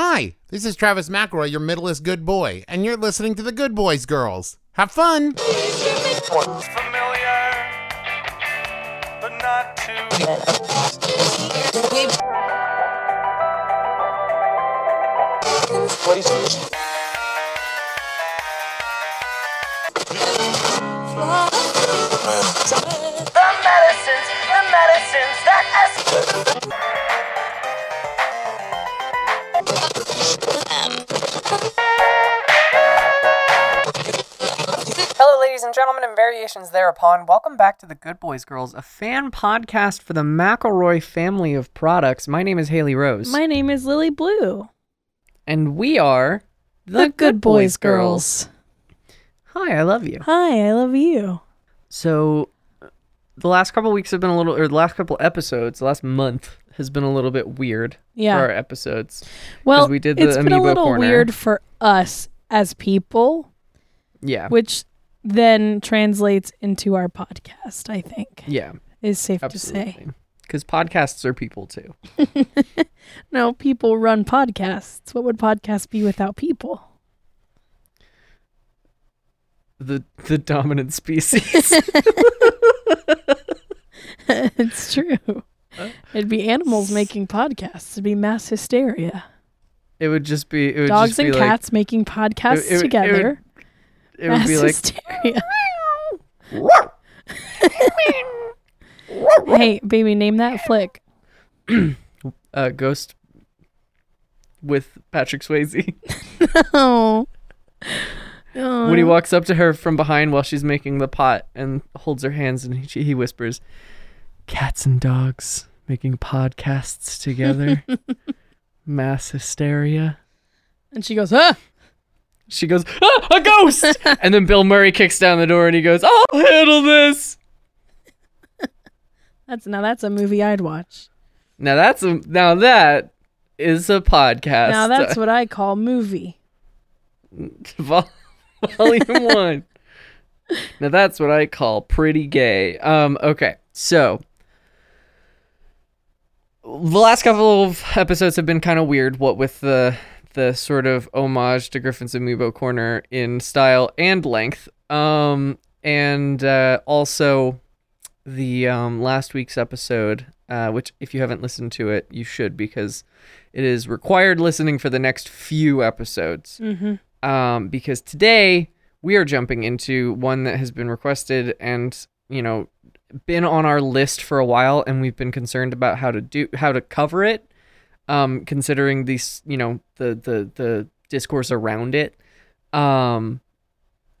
Hi, this is Travis McElroy, your middle middleest good boy, and you're listening to the Good Boys Girls. Have fun! The medicines, the medicines that ladies and gentlemen, and variations thereupon. Welcome back to the Good Boys Girls, a fan podcast for the McElroy family of products. My name is Haley Rose, My name is Lily Blue. and we are The, Good Boys Girls. Hi, I love you. Hi, I love you. So, the last couple weeks have been a little, or the last couple episodes, the last month has been a little bit weird Yeah. for our episodes. well, we did the it's been a little corner. weird for us as people, Yeah, which then translates into our podcast, I think, yeah, is safe to say. Because podcasts are people too. No, people run podcasts. What would podcasts be without people? The the dominant species. it's true. It'd be animals making podcasts. It'd be mass hysteria. it would just be it would Dogs just be and like, cats making podcasts it would- it would- together. It would mass be like hysteria. hey, baby, name that flick. uh, Ghost with Patrick Swayze. Oh. when he walks up to her from behind while she's making the pot and holds her hands and he, he whispers, "Cats and dogs making podcasts together, mass hysteria." And she goes, ah! She goes, ah, "A ghost!" and then Bill Murray kicks down the door and he goes, "I'll handle this." That's now that's a movie I'd watch. Now that's a now that is a podcast. Now that's what I call movie. Vol- Volume one. Now that's what I call pretty gay. Um, okay, so the last couple of episodes have been kind of weird. What with the the sort of homage to Griffin's Amiibo Corner in style and length. Um, and uh, also the um, last week's episode, uh, which if you haven't listened to it, you should because it is required listening for the next few episodes Mm-hmm. um, because today we are jumping into one that has been requested and you know been on our list for a while and we've been concerned about how to do how to cover it um, considering these you know the the the discourse around it um,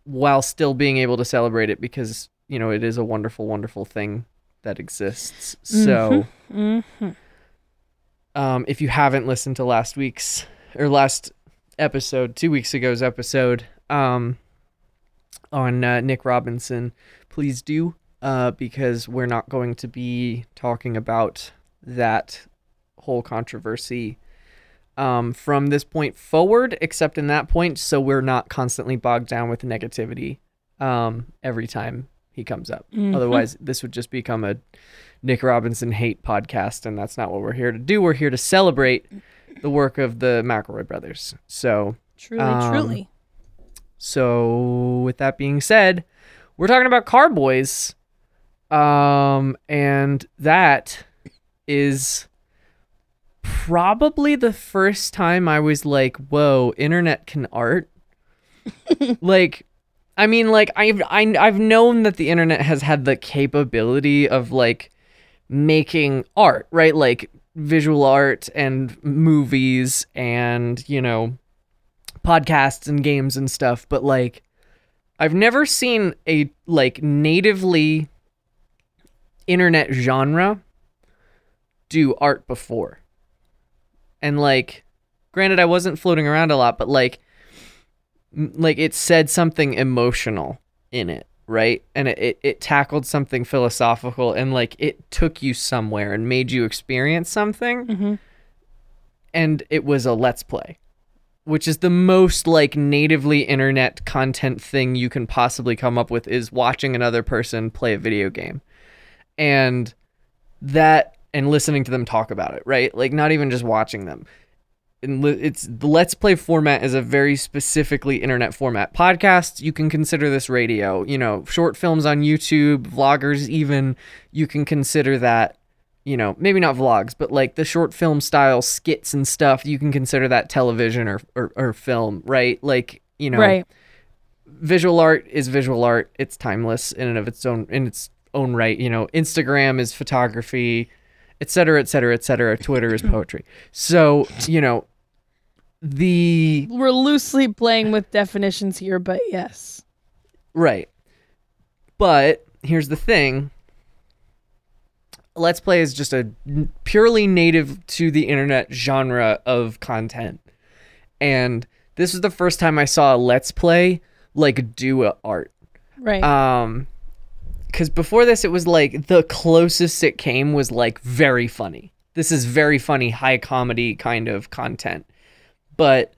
while still being able to celebrate it because you know it is a wonderful wonderful thing that exists so Mm-hmm. um, if you haven't listened to last week's or last episode, two weeks ago's episode um, on uh, Nick Robinson, please do uh, because we're not going to be talking about that whole controversy um, from this point forward, except in that point, so we're not constantly bogged down with negativity um, every time he comes up. Mhm. Otherwise, this would just become a Nick Robinson hate podcast, and that's not what we're here to do. We're here to celebrate the work of the McElroy brothers. So, Truly, Um, truly. so with that being said, we're talking about Carboys, um, and that is probably the first time I was like, "Whoa, internet can art." like, I mean, like I've I, I've known that the internet has had the capability of like making art, right? Like visual art and movies and you know podcasts and games and stuff, but like I've never seen a like natively internet genre do art before. And like granted I wasn't floating around a lot, but like like it said something emotional in it, right? And it, it, it tackled something philosophical and like it took you somewhere and made you experience something Mm-hmm. and it was a let's play which is the most like natively internet content thing you can possibly come up with is watching another person play a video game and that and listening to them talk about it right like not even just watching them And it's the let's play format is a very specifically internet format. Podcasts, you can consider this radio. You know, short films on YouTube, vloggers, even you can consider that. You know, maybe not vlogs, but like the short film style skits and stuff, you can consider that television or or, or film, right? Like you know, Right. visual art is visual art. It's timeless in and of its own in its own right. You know, Instagram is photography, et cetera, et cetera, et cetera. Twitter is poetry. So you know, the We're loosely playing with definitions here, but yes. right. But here's the thing. Let's play is just a purely native to the internet genre of content. And this was the first time I saw a let's play like do a art. Right. Um, because before this, it was like the closest it came was like very funny. This is very funny, high comedy kind of content. But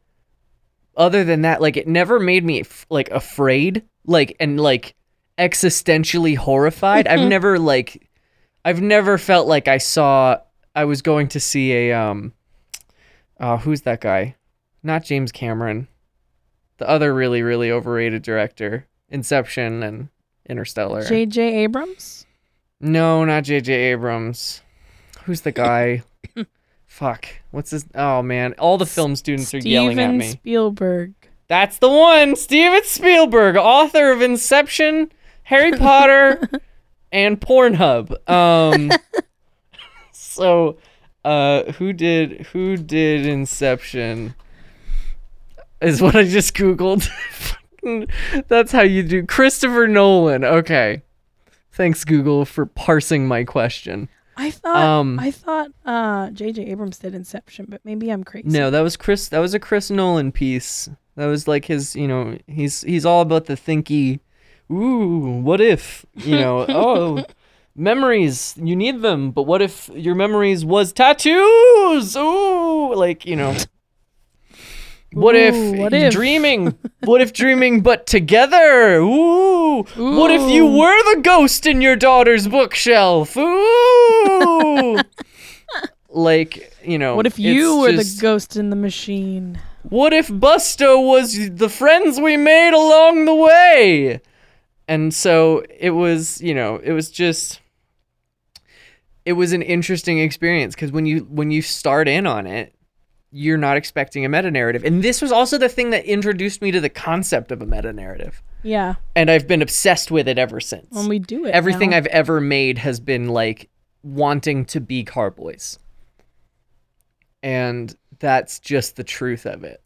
other than that, like it never made me f- like afraid, like and like existentially horrified. I've never like, I've never felt like I saw I was going to see a um, uh, who's that guy? Not James Cameron, the other really really overrated director, Inception and Interstellar. J.J. Abrams? no, not J.J. Abrams. Who's the guy? Fuck. What's his? Oh man, all the film students are yelling at me. Spielberg. That's the one, Steven Spielberg, author of Inception, Harry Potter, and Pornhub. Um, so, uh, who did who did Inception? Is what I just googled. That's how you do Christopher Nolan. Okay, thanks Google for parsing my question. I thought Um, I thought uh J.J. Abrams did Inception, but maybe I'm crazy. No, that was Chris. That was a Chris Nolan piece. That was like his. You know, he's he's all about the thinky. Ooh, what if you know? oh, memories. You need them, but what if your memories was tattoos? Ooh, like you know. What if, what if? dreaming? What if dreaming but together? Ooh. What if you were the ghost in your daughter's bookshelf? Ooh. like, you know. What if you were just- the ghost in the machine? What if Busto was the friends we made along the way? And so it was, you know, it was just it was an interesting experience because when you when you start in on it, you're not expecting a meta narrative. And this was also the thing that introduced me to the concept of a meta narrative. Yeah. And I've been obsessed with it ever since. When we do it. Everything now. I've ever made has been like wanting to be Carboys. And that's just the truth of it.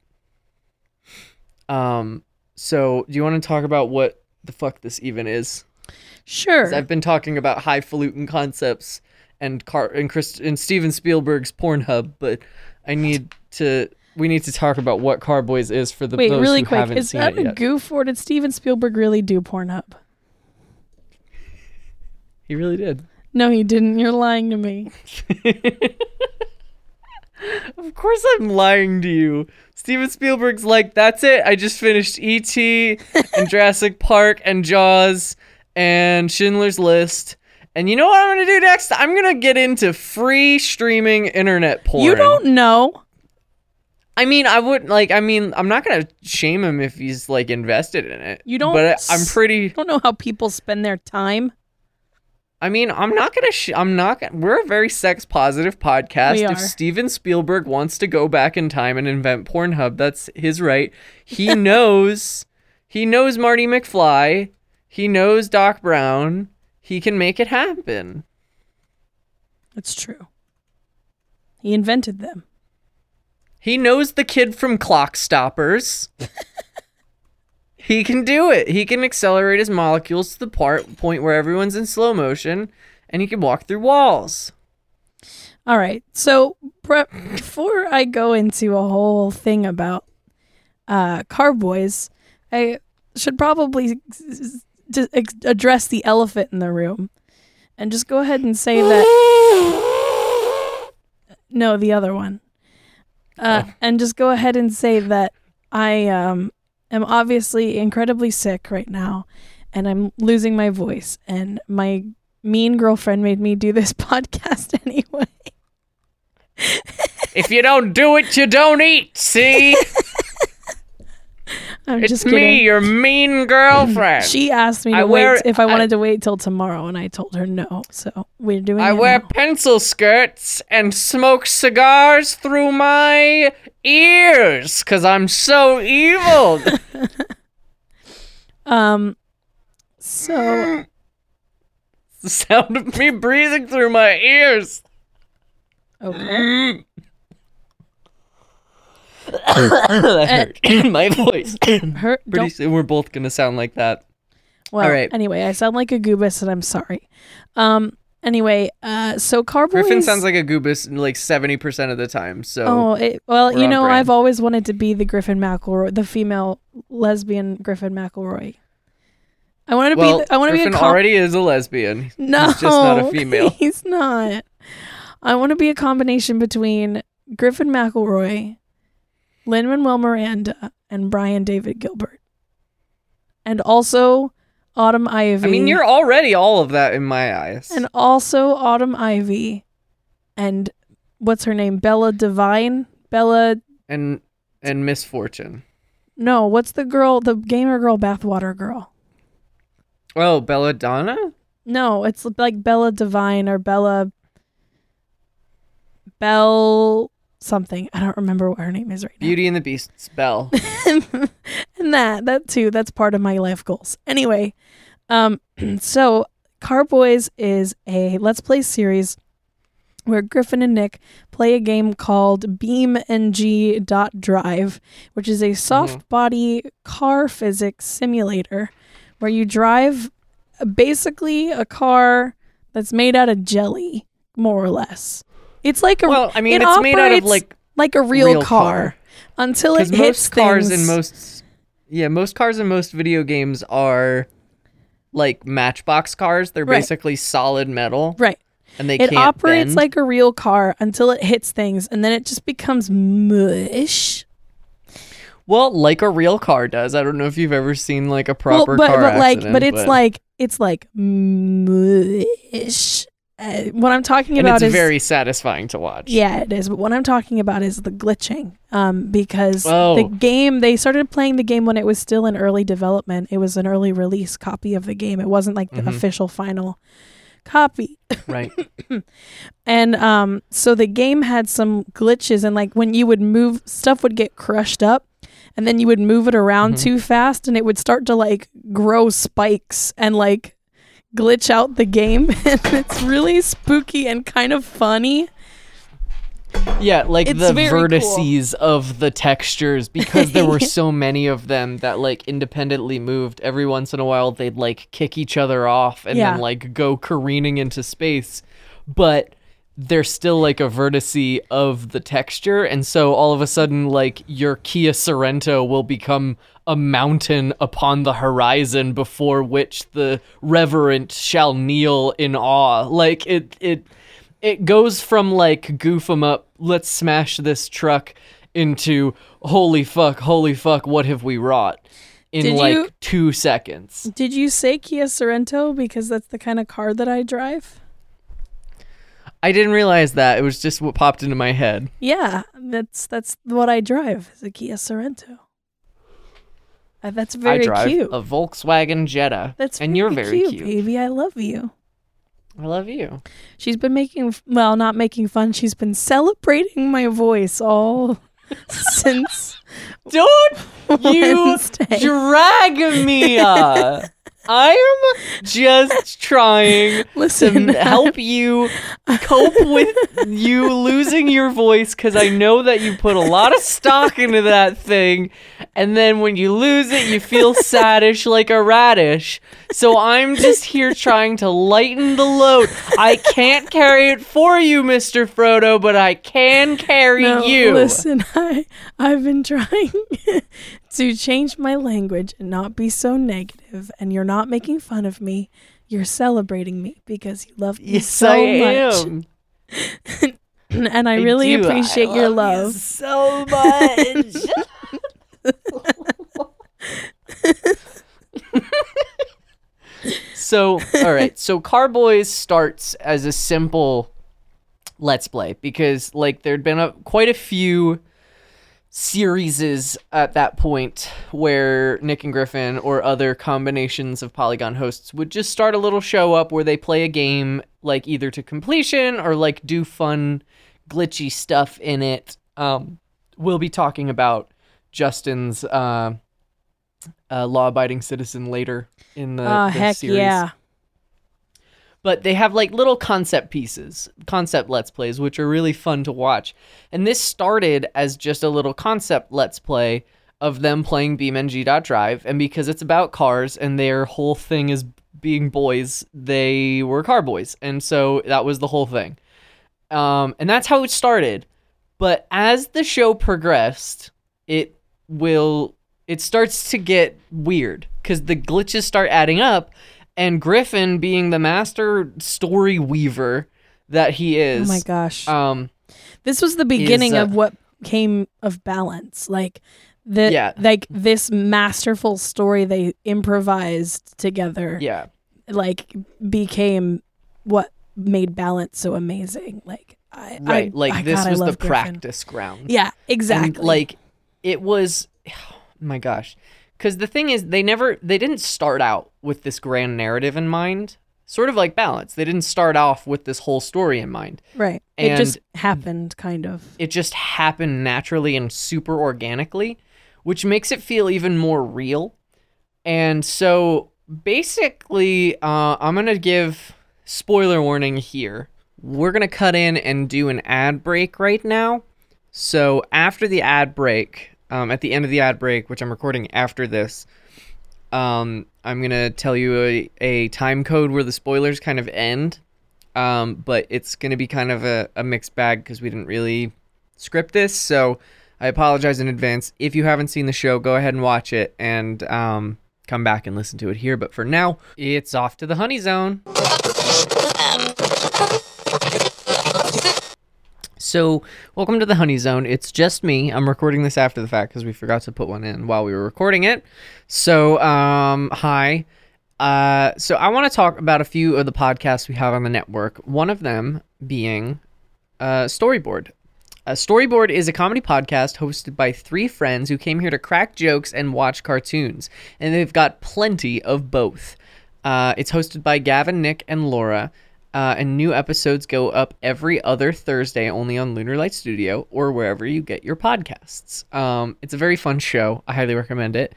Um so do you want to talk about what the fuck this even is? Sure. I've been talking about highfalutin concepts and Car and Chris and Steven Spielberg's Pornhub, but I need to we need to talk about what Carboys is for the Wait, those really who quick. haven't Is seen that it a yet. goof or did Steven Spielberg really do Pornhub? he really did. No, he didn't. You're lying to me. Of course I'm lying to you. Steven Spielberg's like, that's it. I just finished E.T. and Jurassic Park and Jaws and Schindler's List. And you know what I'm going to do next? I'm going to get into free streaming internet porn. You don't know. I mean, I wouldn't like I mean, I'm not going to shame him if he's like invested in it. You don't But I'm pretty You don't know how people spend their time. I mean, I'm not gonna. Sh- I'm not. Gonna, we're a very sex positive podcast. We If. Steven Spielberg wants to go back in time and invent Pornhub, that's his right. He knows. he knows Marty McFly. He knows Doc Brown. He can make it happen. It's true. He invented them. He knows the kid from Clock Stoppers. he can do it. He can accelerate his molecules to the part point where everyone's in slow motion, and he can walk through walls. All right. So pre- before I go into a whole thing about uh, carboys, I should probably s- s- d- ex- address the elephant in the room, and just go ahead and say that. No, the other one. Uh, and just go ahead and say that I um, am obviously incredibly sick right now, and I'm losing my voice, and my mean girlfriend made me do this podcast anyway. if you don't do it, you don't eat. See, I'm it's just me, your mean girlfriend. She asked me to I wait if I I- wanted to wait till tomorrow, and I told her no. So we're doing. I it wear now. pencil skirts and smoke cigars through my ears because I'm so evil. Um. So the sound of me breathing through my ears. okay. That hurt. my voice. Her. Pretty soon we're both gonna sound like that. well. all right. Anyway, I sound like a goobus, and I'm sorry. Um. Anyway, uh, so Carboys. Griffin sounds like a goobus like seventy percent of the time. So Oh, it, well, you know. I've always wanted to be the Griffin McElroy, the female lesbian Griffin McElroy. I want to well, be. The, I want to be a Griffin com- already is a lesbian. No, He's just not a female. He's not. I want to be a combination between Griffin McElroy, Lin Manuel Miranda, and Brian David Gilbert, and also Autumn Ivy. I mean, you're already all of that in my eyes. and also Autumn Ivy, and what's her name? Bella Divine. Bella. and and misfortune. No, what's the girl? The gamer girl, bathwater girl. Oh, Belladonna? No, it's like Bella Divine or Bella Bell something. I don't remember what her name is right now. Beauty and the Beast's Belle. and that that too that's part of my life goals anyway um so carboys is a let's play series where griffin and nick play a game called beam ng dot drive which is a soft body car physics simulator where you drive basically a car that's made out of jelly more or less it's like a real. well, I mean, it it's made out of like like a real, real car, car. until it hits most cars things. in most yeah, most cars in most video games are like Matchbox cars. They're Right. basically solid metal, right and they it operates bend. like a real car until it hits things and then it just becomes mush well, like a real car does. I don't know if you've ever seen like a well proper but car but like accident, but it's like it's like mush uh, what i'm talking and about it's is very satisfying to watch. yeah it is but what i'm talking about is the glitching um because Oh. the game they started playing the game when it was still in early development it was an early release copy of the game it wasn't like the Mhm. official final copy right. And um, so the game had some glitches, and like when you would move, stuff would get crushed up, and then you would move it around Mhm. too fast, and it would start to like grow spikes and like glitch out the game. and it's really spooky and kind of funny. Yeah, like It's the very cool. vertices of the textures because there were so many of them that like independently moved. Every once in a while they'd like kick each other off and Yeah. then like go careening into space. But they're still like a vertice of the texture and so all of a sudden like your Kia Sorrento will become a mountain upon the horizon before which the reverent shall kneel in awe. Like it it it goes from like goof 'em up, let's smash this truck into holy fuck, holy fuck, what have we wrought? In Did like you- two seconds. Did you say Kia Sorrento because that's the kind of car that I drive? I didn't realize that. It was just what popped into my head. Yeah, that's that's what I drive. Is a Kia Sorrento. Uh, that's very I drive cute. a Volkswagen Jetta. That's and you're very very cute. baby. I love you. I love you. She's been making well, not making fun. She's been celebrating my voice all since Don't you Wednesday. drag me. I'm just trying Listen, to help you cope with you losing your voice because I know that you put a lot of stock into that thing, and then when you lose it, you feel saddish like a radish. So I'm just here trying to lighten the load. I can't carry it for you, Mr. Frodo, but I can carry no, you. listen. I I've been trying to change my language and not be so negative, and you're not making fun of me. You're celebrating me because you love me Yes, so I much, and I really do. I appreciate your love you love. so much. so, all right. So, Carboys starts as a simple let's play because like there'd been a, quite a few series at that point where Nick and Griffin or other combinations of Polygon hosts would just start a little show up where they play a game like either to completion or like do fun glitchy stuff in it. Um, we'll be talking about Justin's uh, uh, law-abiding citizen later in the, Oh the heck series yeah! But they have like little concept pieces, concept let's plays, which are really fun to watch. And this started as just a little concept let's play of them playing BeamNG.drive, and because it's about cars and their whole thing is being boys, they were car boys, and so that was the whole thing. Um, and that's how it started. But as the show progressed, it will it starts to get weird because the glitches start adding up and Griffin being the master story weaver that he is. Oh my gosh, Um, this was the beginning uh, of what came of balance. Like the Yeah. like this masterful story they improvised together. yeah, like became what made balance so amazing. Like I right. I, like I- this God, was the Griffin. practice ground. Yeah, And, exactly. like it was. Oh my gosh, because the thing is, they never they didn't start out with this grand narrative in mind. Sort of like balance. They didn't start off with this whole story in mind. right. it just happened, kind of. it just happened naturally and super organically, which makes it feel even more real. And so basically, uh, I'm going to give spoiler warning here. We're going to cut in and do an ad break right now. So after the ad break, um, at the end of the ad break, which I'm recording after this, um, I'm going to tell you a, a time code where the spoilers kind of end um, but it's going to be kind of a, a mixed bag because we didn't really script this. So I apologize in advance. If you haven't seen the show, go ahead and watch it and um, come back and listen to it here. But for now, it's off to the honey zone. So, welcome to the Honey Zone. It's just me. I'm recording this after the fact because we forgot to put one in while we were recording it. So, um, hi. Uh, so I want to talk about a few of the podcasts we have on the network. One of them being uh, Storyboard. Uh, Storyboard is a comedy podcast hosted by three friends who came here to crack jokes and watch cartoons, and they've got plenty of both. Uh, it's hosted by Gavin, Nick, and Laura, uh, and new episodes go up every other Thursday only on Lunar Light Studio or wherever you get your podcasts. Um, it's a very fun show. I highly recommend it.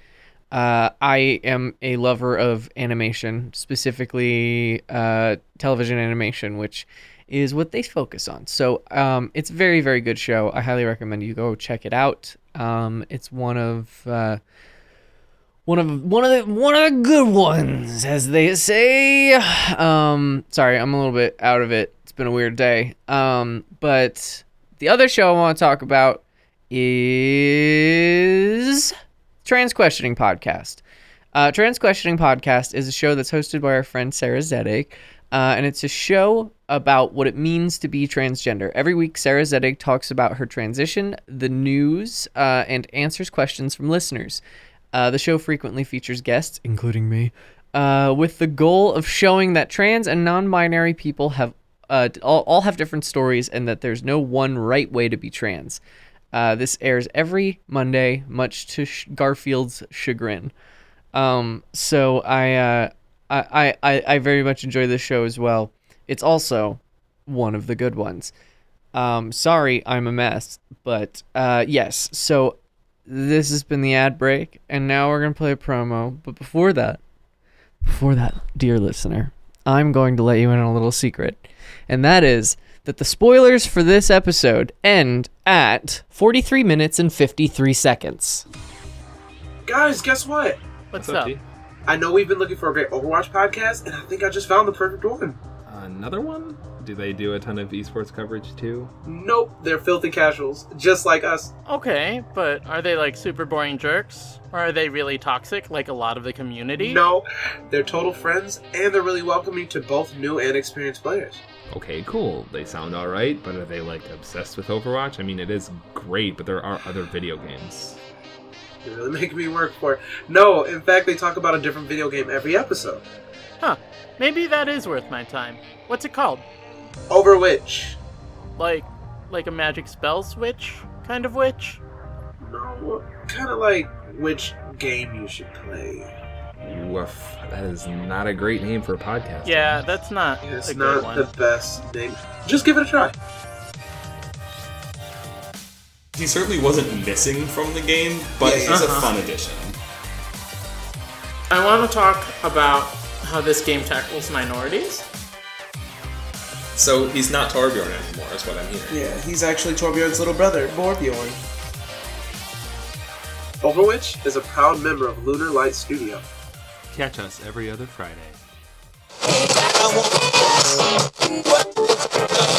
Uh, I am a lover of animation, specifically uh, television animation, which is what they focus on. So um, it's a very, very good show. I highly recommend you go check it out. Um, it's one of uh, one of one of the one of the good ones, as they say. Um, sorry, I'm a little bit out of it. It's been a weird day. Um, but the other show I want to talk about is Trans Questioning Podcast. Uh, Trans Questioning Podcast is a show that's hosted by our friend Sarah Zedig, uh, and it's a show about what it means to be transgender. Every week, Sarah Zedig talks about her transition, the news, uh, and answers questions from listeners. Uh, the show frequently features guests, including me, uh, with the goal of showing that trans and non-binary people have uh, all, all have different stories and that there's no one right way to be trans. Uh, this airs every Monday, much to Sh- Garfield's chagrin. Um, so I, uh, I, I, I very much enjoy this show as well. It's also one of the good ones. Um, sorry, I'm a mess, but uh, yes. So this has been the ad break, and now we're gonna play a promo. But before that, before that, dear listener, I'm going to let you in on a little secret, and that is that the spoilers for this episode end at 43 minutes and 53 seconds. Guys, guess what? What's, What's up, up? T? I know we've been looking for a great Overwatch podcast, and I think I just found the perfect one. Another one? Do they do a ton of esports coverage too? Nope, they're filthy casuals, just like us. Okay, but are they like super boring jerks? Or are they really toxic like a lot of the community? No, they're total friends, and they're really welcoming to both new and experienced players. Okay, cool. They sound alright, but are they like obsessed with Overwatch? I mean, it is great, but there are other video games. You're really making me work for it. No, in fact, they talk about a different video game every episode. Huh. Maybe that is worth my time. What's it called? Overwitch. Like like a magic spell switch kind of witch? No, kind of like which game you should play. Woof. That is not a great name for a podcast. Yeah, that's not It's a good not one. the best name. Just give it a try. He certainly wasn't missing from the game, but Yeah, he's a uh-huh. fun addition. I want to talk about how this game tackles minorities. So he's not Torbjorn anymore, is what I'm hearing. Yeah, he's actually Torbjorn's little brother, Morbjorn. Overwitch is a proud member of Lunar Light Studio. Catch us every other Friday.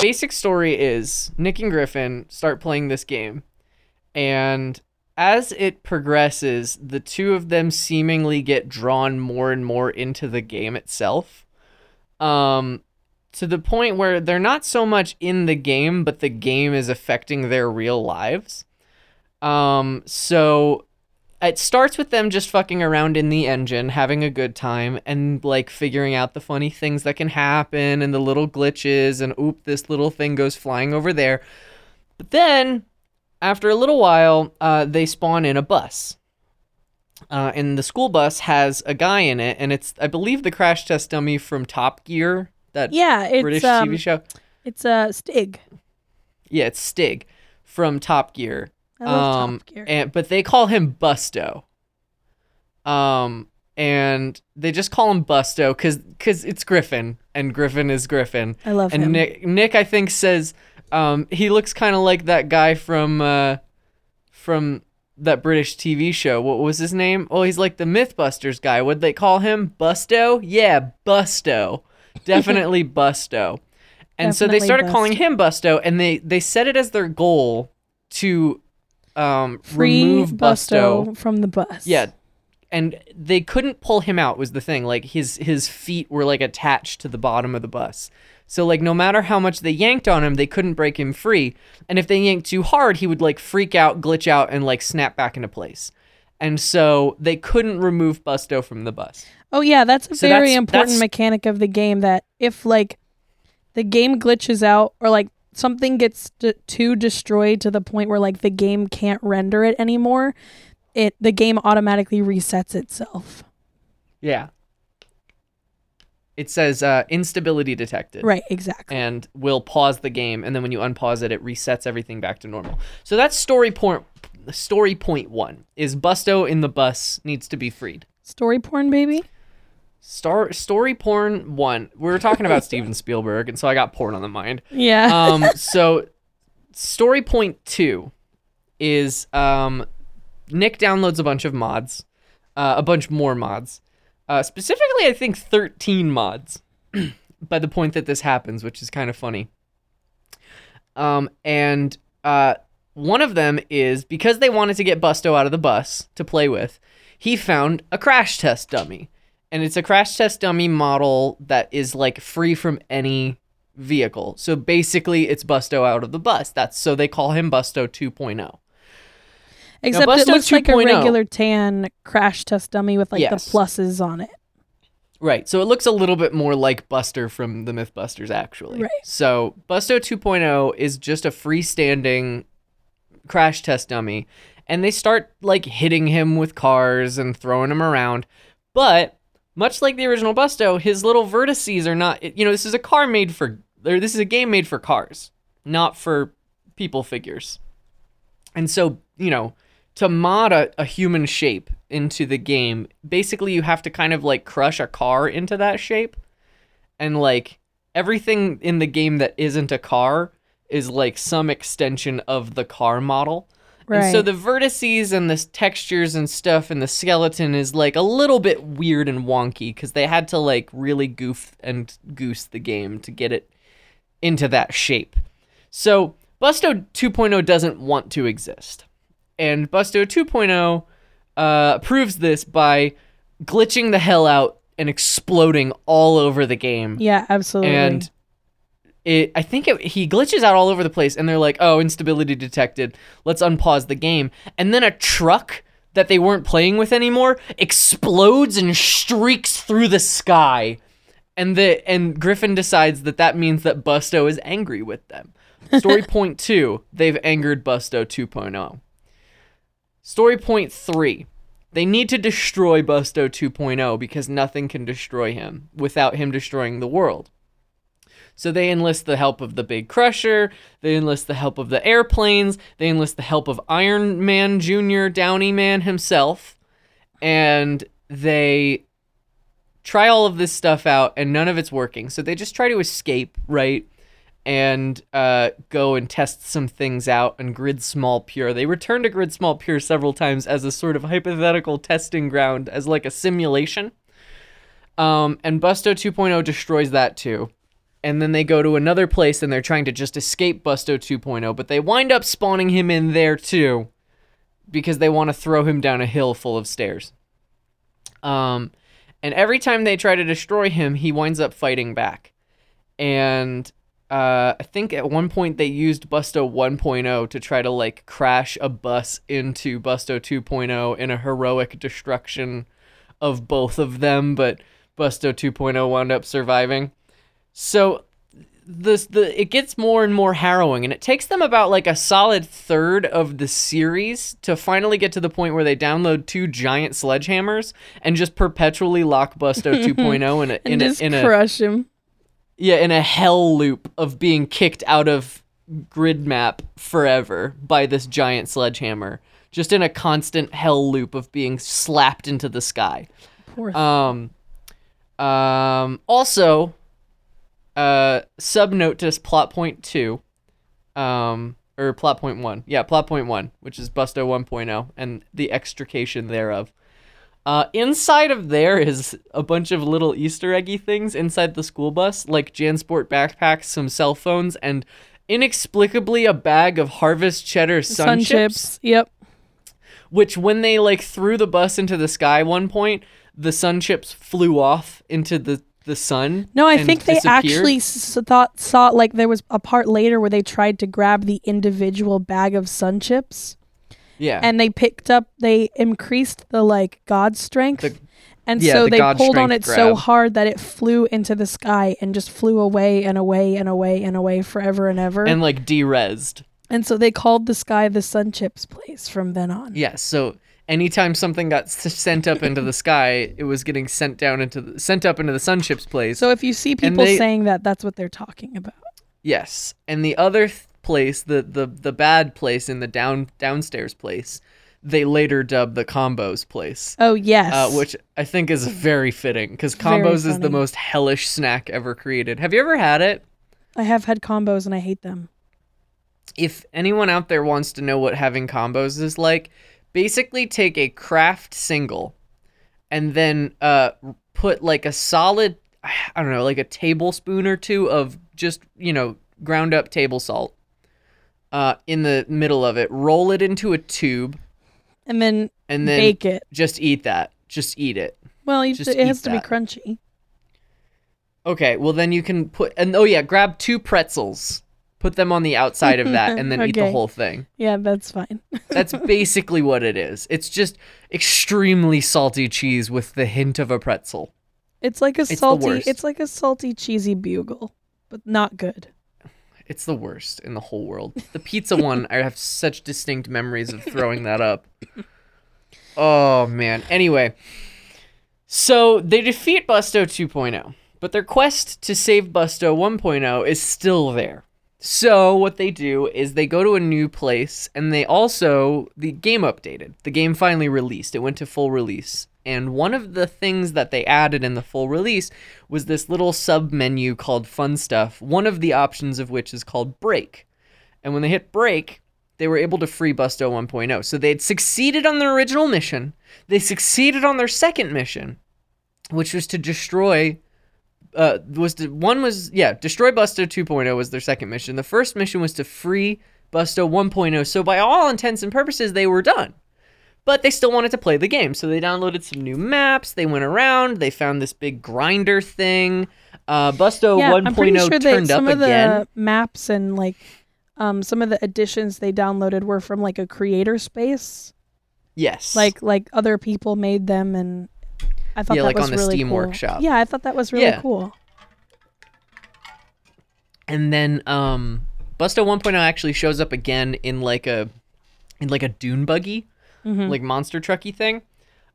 basic story is Nick and Griffin start playing this game, and as it progresses, the two of them seemingly get drawn more and more into the game itself. Um, to the point where they're not so much in the game, but the game is affecting their real lives. Um, so it starts with them just fucking around in the engine, having a good time, and like figuring out the funny things that can happen and the little glitches, and oop, this little thing goes flying over there. But then, after a little while, uh, they spawn in a bus. Uh, and the school bus has a guy in it, and it's, I believe, the crash test dummy from Top Gear, that Yeah, it's British um, TV show. it's a uh, Stig. Yeah, it's Stig from Top Gear. I love um, Top Gear. And but they call him Busto. Um, and they just call him Busto because because it's Griffin and Griffin is Griffin. I love and him. Nick Nick I think says um he looks kind of like that guy from uh from that British TV show. What was his name? Oh, he's like the MythBusters guy. What'd they call him? Busto? Yeah, Busto. Definitely Busto. And so they Definitely started calling him Busto, and they they set it as their goal to um Free remove Busto, Busto. from the bus. Yeah. And they couldn't pull him out was the thing. Like his his feet were like attached to the bottom of the bus. So like no matter how much they yanked on him, they couldn't break him free. And if they yanked too hard, he would like freak out, glitch out and like snap back into place. And so they couldn't remove Busto from the bus. Oh yeah, that's a So very that's- important that's- mechanic of the game. That if like the game glitches out or like something gets d- too destroyed to the point where like the game can't render it anymore, it the game automatically resets itself. Yeah. It says uh, instability detected. Right, exactly. and will pause the game and then when you unpause it it resets everything back to normal so that's story point story point one is busto in the bus needs to be freed. Story porn, baby. Star story porn one. We were talking about steven spielberg and so i got porn on the mind. Yeah. um so story point two is um nick downloads a bunch of mods uh, a bunch more mods. Uh, specifically i think 13 mods by the point that this happens which is kind of funny. Um and uh one of them is because they wanted to get busto out of the bus to play with he found a crash test dummy and it's a crash test dummy model that is like free from any vehicle. So basically, it's Busto out of the bus. That's so they call him Busto oh. 2.0. Except it Busto looks like a oh regular tan crash test dummy with like Yes. the pluses on it. Right. So it looks a little bit more like Buster from the Mythbusters, actually. Right. So Busto 2.0 is just a freestanding crash test dummy, and they start like hitting him with cars and throwing him around. But much like the original Busto, his little vertices are not. You know, this is a car made for, or this is a game made for cars, not for people figures. And so, you know, to mod a, a human shape into the game, basically you have to kind of like crush a car into that shape. And like everything in the game that isn't a car is like some extension of the car model. And so the vertices and the textures and stuff and the skeleton is like a little bit weird and wonky because they had to like really goof and goose the game to get it into that shape. So Busto 2.0 doesn't want to exist. And Busto 2.0 uh, proves this by glitching the hell out and exploding all over the game. Yeah, absolutely. And it, I think it, he glitches out all over the place, and they're like, "Oh, instability detected. Let's unpause the game." And then a truck that they weren't playing with anymore explodes and streaks through the sky, and the and Griffin decides that that means that Busto is angry with them. Story point two, they've angered Busto 2.0. Story point three, they need to destroy Busto 2.0 because nothing can destroy him without him destroying the world. So they enlist the help of the Big Crusher, they enlist the help of the airplanes, they enlist the help of Iron Man Jr., Downey Man himself, and they try all of this stuff out and none of it's working. So they just try to escape, right? And uh, go and test some things out on Grid Small Pure. They return to Grid Small Pure several times as a sort of hypothetical testing ground, as like a simulation. Um, and Busto 2.0 destroys that too. And then they go to another place and they're trying to just escape Busto 2.0, but they wind up spawning him in there too because they want to throw him down a hill full of stairs. Um, and every time they try to destroy him, he winds up fighting back. And uh, I think at one point they used Busto 1.0 to try to like crash a bus into Busto 2.0 in a heroic destruction of both of them, but Busto 2.0 wound up surviving. So this the it gets more and more harrowing and it takes them about like a solid third of the series to finally get to the point where they download two giant sledgehammers and just perpetually lock Busto 2.0 in a and in just a in a crush him. yeah, in a hell loop of being kicked out of grid map forever by this giant sledgehammer. Just in a constant hell loop of being slapped into the sky. Um um also uh sub note to plot point 2 um or plot point 1. Yeah, plot point 1, which is Busto 1.0 and the extrication thereof. Uh, inside of there is a bunch of little Easter eggy things inside the school bus, like Jansport backpacks, some cell phones, and inexplicably a bag of Harvest Cheddar sun, Sun chips, chips. Yep. Which, when they like threw the bus into the sky one point, the sun chips flew off into the the sun. No, I think they actually s- thought saw like there was a part later where they tried to grab the individual bag of sun chips yeah. and they picked up they increased the like god strength The- and yeah, so the they god pulled on it strength so hard that it flew into the sky and just flew away and away and away and away forever and ever. and like derezzed. and so they called the sky the sun chips place from then on. Yes. So anytime something got s- sent up into the sky, it was getting sent down into the sent up into the sun chips place. So if you see people they- saying that, that's what they're talking about. Yes, and the other th- place, the the the bad place in the down downstairs place, they later dubbed the combos place. Oh yes. Uh, which I think is very fitting because combos is the most hellish snack ever created. Have you ever had it? I have had combos and I hate them. If anyone out there wants to know what having combos is like, basically take a Kraft single and then uh put like a solid I don't know, like a tablespoon or two of just, you know, ground up table salt uh in the middle of it. Roll it into a tube And then and then bake it. just eat that. Just eat it. Well, you, just it has eat to be crunchy. Okay, well then you can put and oh yeah, grab two pretzels. Put them on the outside of that and then eat the whole thing. Yeah, that's fine. That's basically what it is. It's just extremely salty cheese with the hint of a pretzel. It's like a the salty. It's like a salty cheesy bugle, but not good. It's the worst in the whole world. The pizza one, I have such distinct memories of throwing that up. Oh man. Anyway, so they defeat Busto 2.0, but their quest to save Busto 1.0 is still there. So what they do is they go to a new place and they also the game updated. The game finally released. It went to full release. And one of the things that they added in the full release was this little sub menu called Fun Stuff, one of the options of which is called Break. And when they hit Break, they were able to free Busto 1.0. So they had succeeded on their original mission. They succeeded on their second mission, which was to destroy uh was to, one was yeah destroy busto 2.0 was their second mission. The first mission was to free busto 1.0 so by all intents and purposes they were done. But they still wanted to play the game. So they downloaded some new maps. They went around. They found this big grinder thing. Uh busto yeah, 1.0 I'm pretty sure turned some up of again. the maps and like um some of the additions they downloaded were from like a creator space. yes. Like like other people made them, and I thought Yeah, that like was on the really Steam cool. Workshop. Yeah, I thought that was really Yeah. cool. and then um Busto 1.0 actually shows up again in like a in like a dune buggy, like monster trucky thing.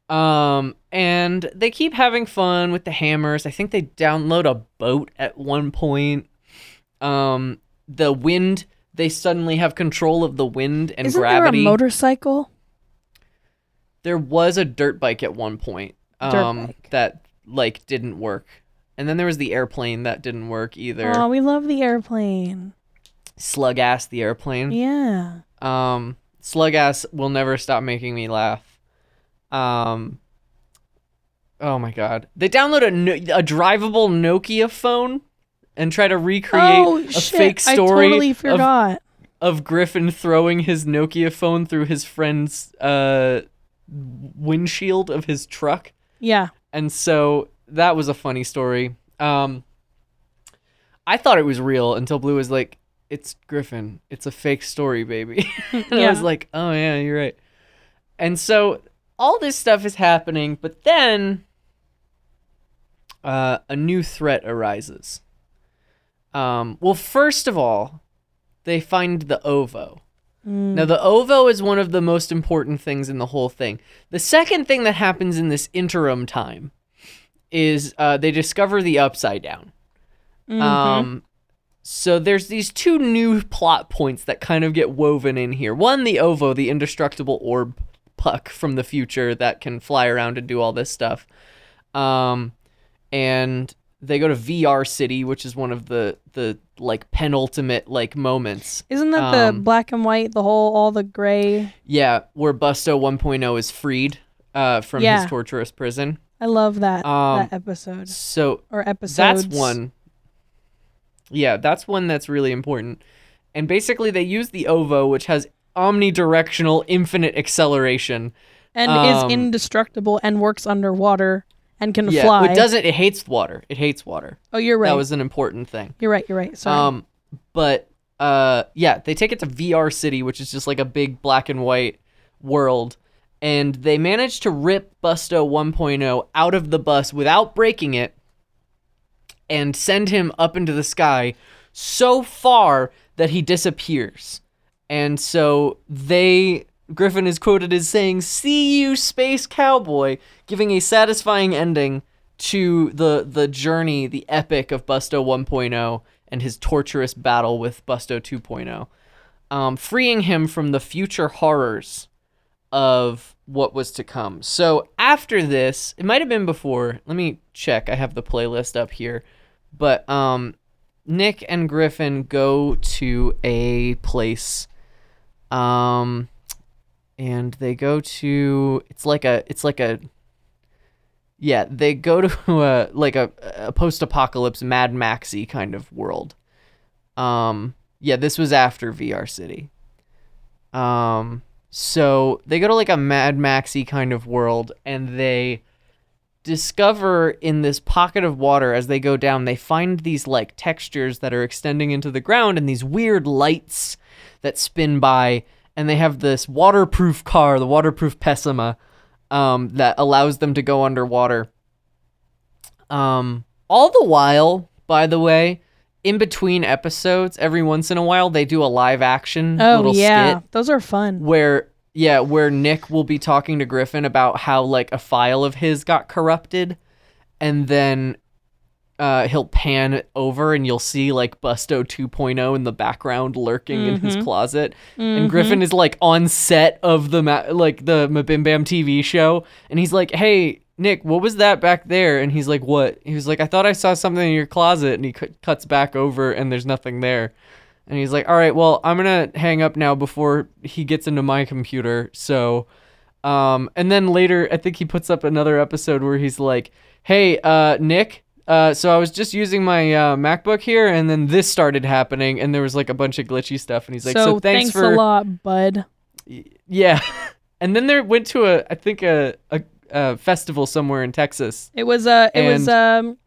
Um, and they keep having fun with the hammers. I think they download a boat at one point. Um, the wind, they suddenly have control of the wind and Isn't gravity. there a motorcycle? There was a dirt bike at one point um, that like didn't work, and then there was the airplane that didn't work either. Oh, we love the airplane. Slug ass the airplane. Yeah. Um, slug ass will never stop making me laugh. Um, oh my god, they download a no- a drivable Nokia phone and try to recreate oh a shit! fake story I totally of of Griffin throwing his Nokia phone through his friend's uh windshield of his truck. Yeah. And so that was a funny story. Um I thought it was real until Blue was like, It's Griffin. It's a fake story, baby. and I was like, Oh yeah, you're right. And so all this stuff is happening, but then uh, a new threat arises. Um, well, first of all, they find the ovo. Now, the ovo is one of the most important things in the whole thing. The second thing that happens in this interim time is uh, they discover the upside down. Um, so there's these two new plot points that kind of get woven in here. One, the ovo, the indestructible orb puck from the future that can fly around and do all this stuff. Um, and they go to VR City, which is one of the the like penultimate like moments. Isn't that the Um, black and white, the whole, all the gray? Yeah, where Busto 1.0 is freed uh, from Yeah. his torturous prison. I love that Um, that episode So or episodes. That's one. Yeah, that's one that's really important. And basically, they use the OVO, which has omnidirectional infinite acceleration. and um, is indestructible and works underwater and can yeah, fly. it doesn't. It hates water. It hates water. Oh, you're right. That was an important thing. You're right. You're right. Sorry. Um, but uh, yeah, they take it to VR City, which is just like a big black and white world, and they manage to rip Busto 1.0 out of the bus without breaking it, and send him up into the sky so far that he disappears. And so they Griffin is quoted as saying, "See you, space cowboy," giving a satisfying ending to the the journey, the epic of Busto 1.0 and his torturous battle with Busto 2.0, um, freeing him from the future horrors of what was to come. So after this, it might have been before. Let me check. I have the playlist up here, but um, Nick and Griffin go to a place, um, and they go to it's like a it's like a yeah they go to a like a, a post-apocalypse Mad Maxy kind of world. Um, yeah, this was after VR City. Um, so they go to like a Mad Maxy kind of world, and they discover in this pocket of water as they go down, they find these like textures that are extending into the ground and these weird lights that spin by. And they have this waterproof car, the waterproof Pessima, um, that allows them to go underwater. Um, all the while, by the way, in between episodes, every once in a while, they do a live action oh yeah, those are fun. where yeah where nick will be talking to griffin about how like a file of his got corrupted and then uh, he'll pan over and you'll see like busto 2.0 in the background lurking in his closet. And griffin is like on set of the ma- like the mabim bam tv show. And he's like hey nick what was that back there? And he's like what? He was like i thought i saw something in your closet. And he cu- cuts back over and there's nothing there. And he's like, "All right, well, I'm gonna hang up now before he gets into my computer." So, um, and then later, I think he puts up another episode where he's like, "Hey, uh, Nick, uh, so I was just using my uh, MacBook here, and then this started happening, and there was like a bunch of glitchy stuff." And he's like, "So, so thanks, thanks for a lot, bud. yeah." and then they went to a, I think a, a, a festival somewhere in Texas. It was a it was um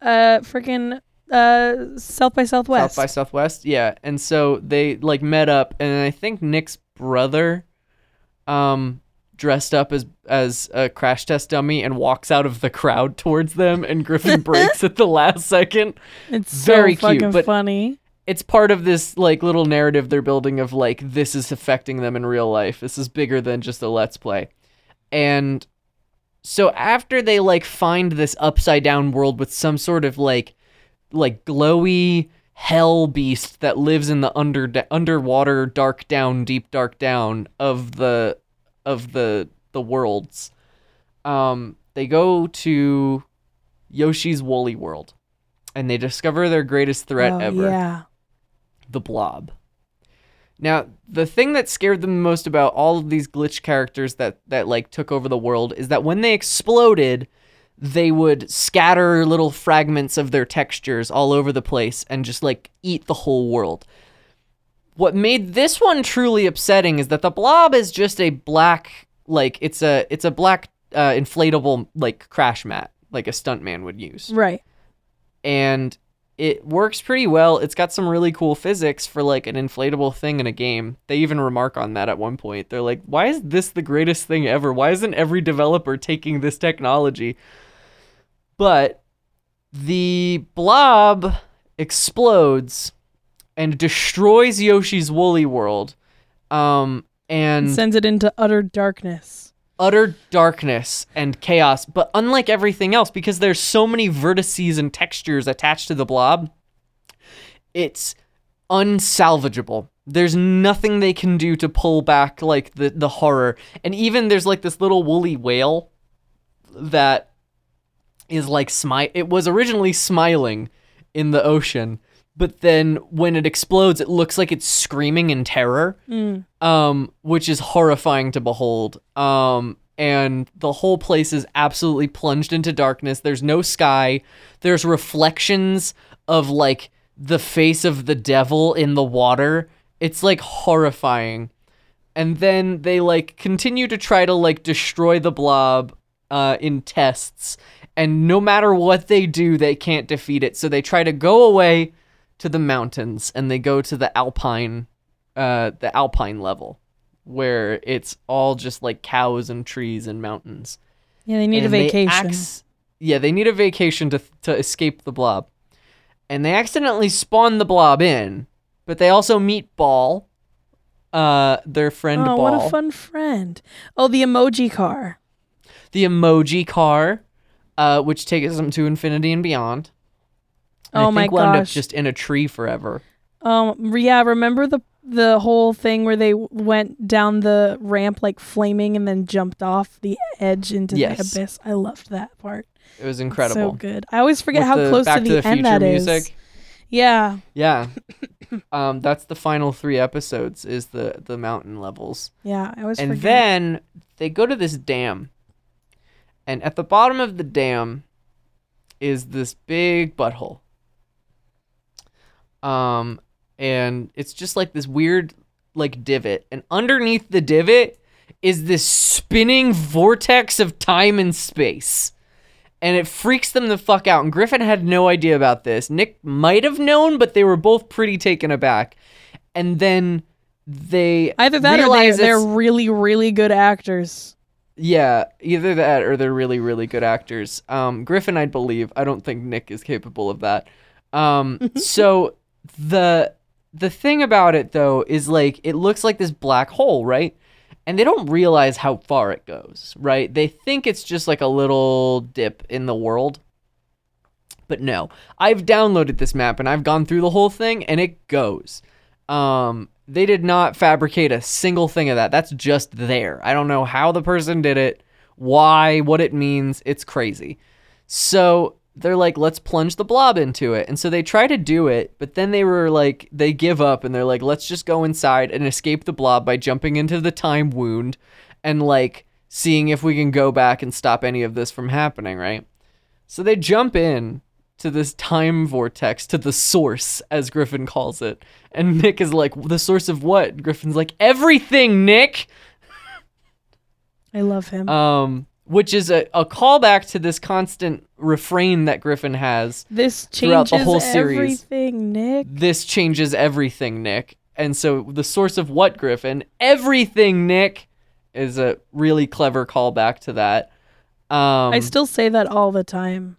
uh freaking uh South by Southwest. South by Southwest, yeah. And so they like met up, and I think Nick's brother, um, dressed up as as a crash test dummy and walks out of the crowd towards them, and Griffin breaks at the last second. it's very so cute, but- funny. it's part of this like little narrative they're building of like this is affecting them in real life. This is bigger than just a let's play. And so after they like find this upside down world with some sort of like like glowy hell beast that lives in the under underwater dark down deep dark down of the of the the worlds um they go to Yoshi's Woolly World and they discover their greatest threat oh, ever Yeah. the blob. Now, the thing that scared them the most about all of these glitch characters that that like took over the world is that when they exploded, they would scatter little fragments of their textures all over the place and just like eat the whole world. What made this one truly upsetting is that the blob is just a black like it's a it's a black uh, inflatable like crash mat like a stuntman would use Right. and it works pretty well. It's got some really cool physics for like an inflatable thing in a game. They even remark on that at one point. They're like, "Why is this the greatest thing ever? Why isn't every developer taking this technology?" But the blob explodes and destroys Yoshi's Woolly World. Um and Sends it into utter darkness. utter darkness and chaos. But unlike everything else, because there's so many vertices and textures attached to the blob, it's unsalvageable. There's nothing they can do to pull back like the, the horror. And even there's like this little woolly whale that is like smile it was originally smiling in the ocean, but then when it explodes it looks like it's screaming in terror Mm. um, which is horrifying to behold. Um, and the whole place is absolutely plunged into darkness. There's no sky. There's reflections of like the face of the devil in the water. It's like horrifying. And then they like continue to try to like destroy the blob uh, in tests. And no matter what they do, they can't defeat it. So they try to go away to the mountains and they go to the alpine uh the alpine level where it's all just like cows and trees and mountains. Yeah, they need a And they vacation. yeah, they need a vacation to to escape the blob. And they accidentally spawn the blob in, but they also meet Ball, uh their friend oh, Ball. what a fun friend. Oh, the emoji car. the emoji car, uh, which takes them to infinity and beyond. And Oh I my think wound up gosh. just in a tree forever. Um, yeah, remember the the whole thing where they went down the ramp like flaming and then jumped off the edge into Yes. the abyss. I loved that part. It was incredible. So good. I always forget With how the close to the, the end that is. music. Yeah. Yeah. um, that's the final three episodes is the the mountain levels. Yeah, I always and forget. then they go to this dam. And at the bottom of the dam is this big butthole. Um and it's just like this weird like divot and underneath the divot is this spinning vortex of time and space. And it freaks them the fuck out. And Griffin had no idea about this. Nick might have known, but they were both pretty taken aback. And then they Either that or they, they're really, really good actors. yeah, either that or they're really, really good actors. Um, Griffin, I believe. I don't think Nick is capable of that. Um, so the the thing about it though is like it looks like this black hole, right? And they don't realize how far it goes, right? They think it's just like a little dip in the world. But no, I've downloaded this map and I've gone through the whole thing and it goes. Um, they did not fabricate a single thing of that. That's just there. I don't know how the person did it, why, what it means. It's crazy. So they're like, let's plunge the blob into it. And so they try to do it, but then they were like, they give up and they're like, let's just go inside and escape the blob by jumping into the time wound and like seeing if we can go back and stop any of this from happening, right? So they jump in to this time vortex, to the source, as Griffin calls it. And Nick is like, the source of what? Griffin's like, everything, Nick! I love him. Um, which is a, a callback to this constant refrain that Griffin has. this throughout changes the whole series. everything, Nick. This changes everything, Nick. And so the source of what, Griffin? Everything, Nick, is a really clever callback to that. Um, I still say that all the time.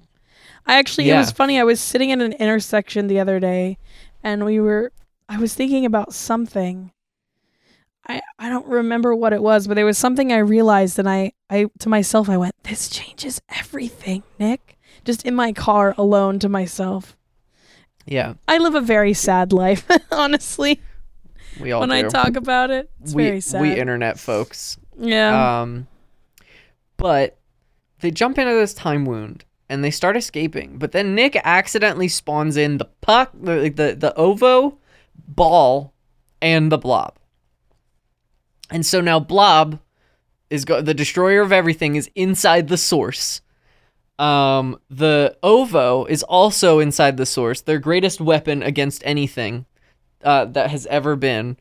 I actually, it was funny. I was sitting in an intersection the other day, and we were I was thinking about something. I I don't remember what it was, but there was something I realized and I I to myself I went, "This changes everything, Nick." Just in my car alone to myself. Yeah, I live a very sad life, honestly. we all when do. I talk about it, it's we very sad. we internet folks. yeah. Um, but they jump into this time wound and they start escaping. But then Nick accidentally spawns in the puck, the the, the ovo, ball, and the blob. And so now blob is go- the destroyer of everything is inside the source. Um, the ovo is also inside the source, their greatest weapon against anything uh, that has ever been.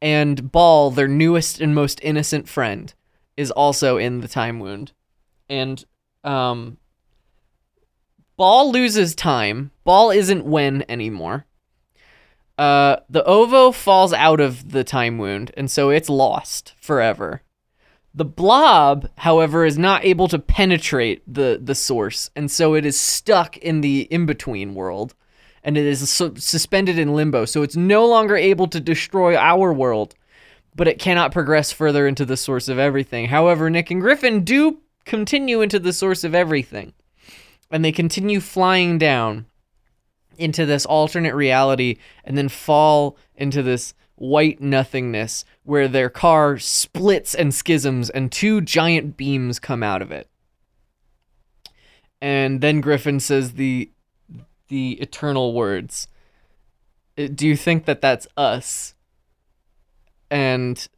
And Ball, their newest and most innocent friend, is also in the time wound. And um Ball loses time. Ball isn't when anymore. Uh the Ovo falls out of the time wound, and so it's lost forever. The blob, however, is not able to penetrate the, the source, and so it is stuck in the in between world, and it is su- suspended in limbo. So it's no longer able to destroy our world, but it cannot progress further into the source of everything. However, Nick and Griffin do continue into the source of everything, and they continue flying down into this alternate reality and then fall into this white nothingness where their car splits and schisms and two giant beams come out of it. And then Griffin says the the eternal words. "Uh, Do you think that that's us? And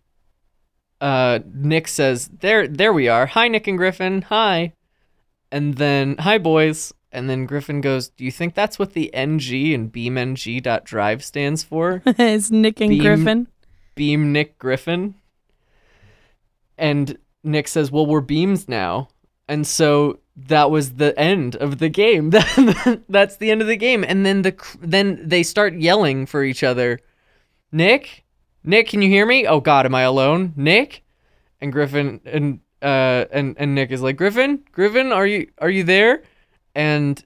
uh Nick says, "There there we are. Hi Nick and Griffin. Hi." And then, "Hi boys." And then Griffin goes, "Do you think that's what the NG and beamng.drive stands for?" it's Nick and Beam- Griffin. Beam Nick Griffin. And Nick says, "Well, we're beams now." And so that was the end of the game. That's the end of the game. And then the then they start yelling for each other. Nick, Nick, can you hear me? Oh God, am I alone? Nick, and Griffin and uh and and Nick is like Griffin, Griffin, are you are you there? And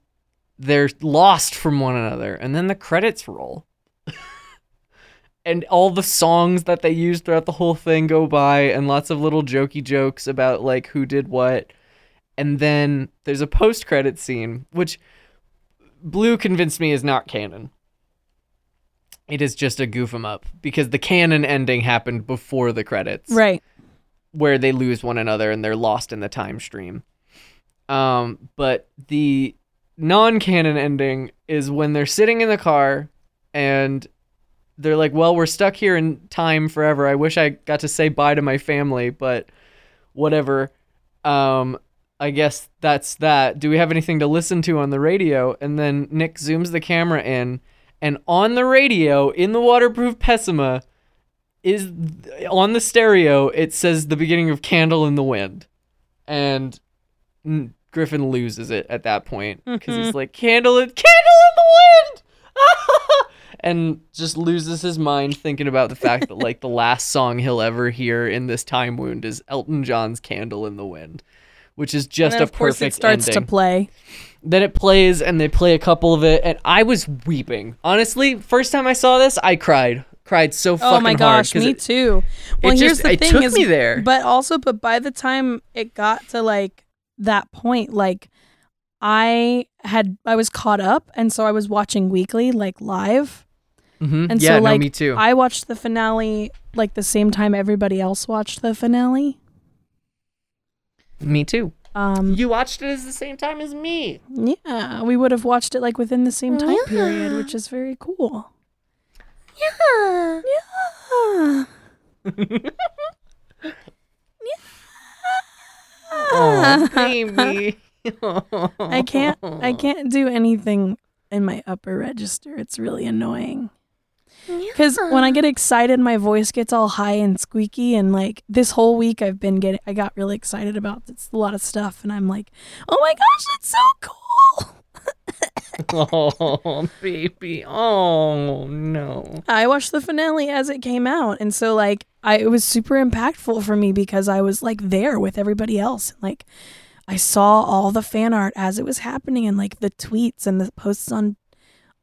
they're lost from one another. And then the credits roll and all the songs that they use throughout the whole thing go by and lots of little jokey jokes about like who did what and then there's a post credit scene which blue convinced me is not canon it is just a goof 'em up because the canon ending happened before the credits Right. where they lose one another and they're lost in the time stream. Um, but the non-canon ending is when they're sitting in the car and they're like, "Well, we're stuck here in time forever. I wish I got to say bye to my family, but whatever. Um, I guess that's that. Do we have anything to listen to on the radio?" And then Nick zooms the camera in, and on the radio in the waterproof Pessima is on the stereo it says the beginning of candle in the wind and griffin loses it at that point because he's mm-hmm. like candle in candle in the wind and just loses his mind thinking about the fact that like the last song he'll ever hear in this time wound is elton john's candle in the wind which is just a of course perfect it starts ending to play. then it plays and they play a couple of it and i was weeping honestly first time i saw this i cried cried so oh fucking hard. Oh my gosh, me it- too. Well, here's just- the thing is, me there. but also, but by the time it got to like that point, like I had, I was caught up, and so I was watching weekly, like live, Mhm. and yeah so no like me too I watched the finale like the same time everybody else watched the finale. me too Um, you watched it at the same time as me yeah, we would have watched it like within the same time period, which is very cool. Yeah, yeah. oh baby I can't I can't do anything in my upper register. It's really annoying. Cuz when I get excited my voice gets all high and squeaky and like this whole week I've been getting I got really excited about this, a lot of stuff and I'm like, "Oh my gosh, it's so cool." Oh baby oh no I watched the finale as it came out and so like I it was super impactful for me because I was like there with everybody else. Like I saw all the fan art as it was happening and like the tweets and the posts on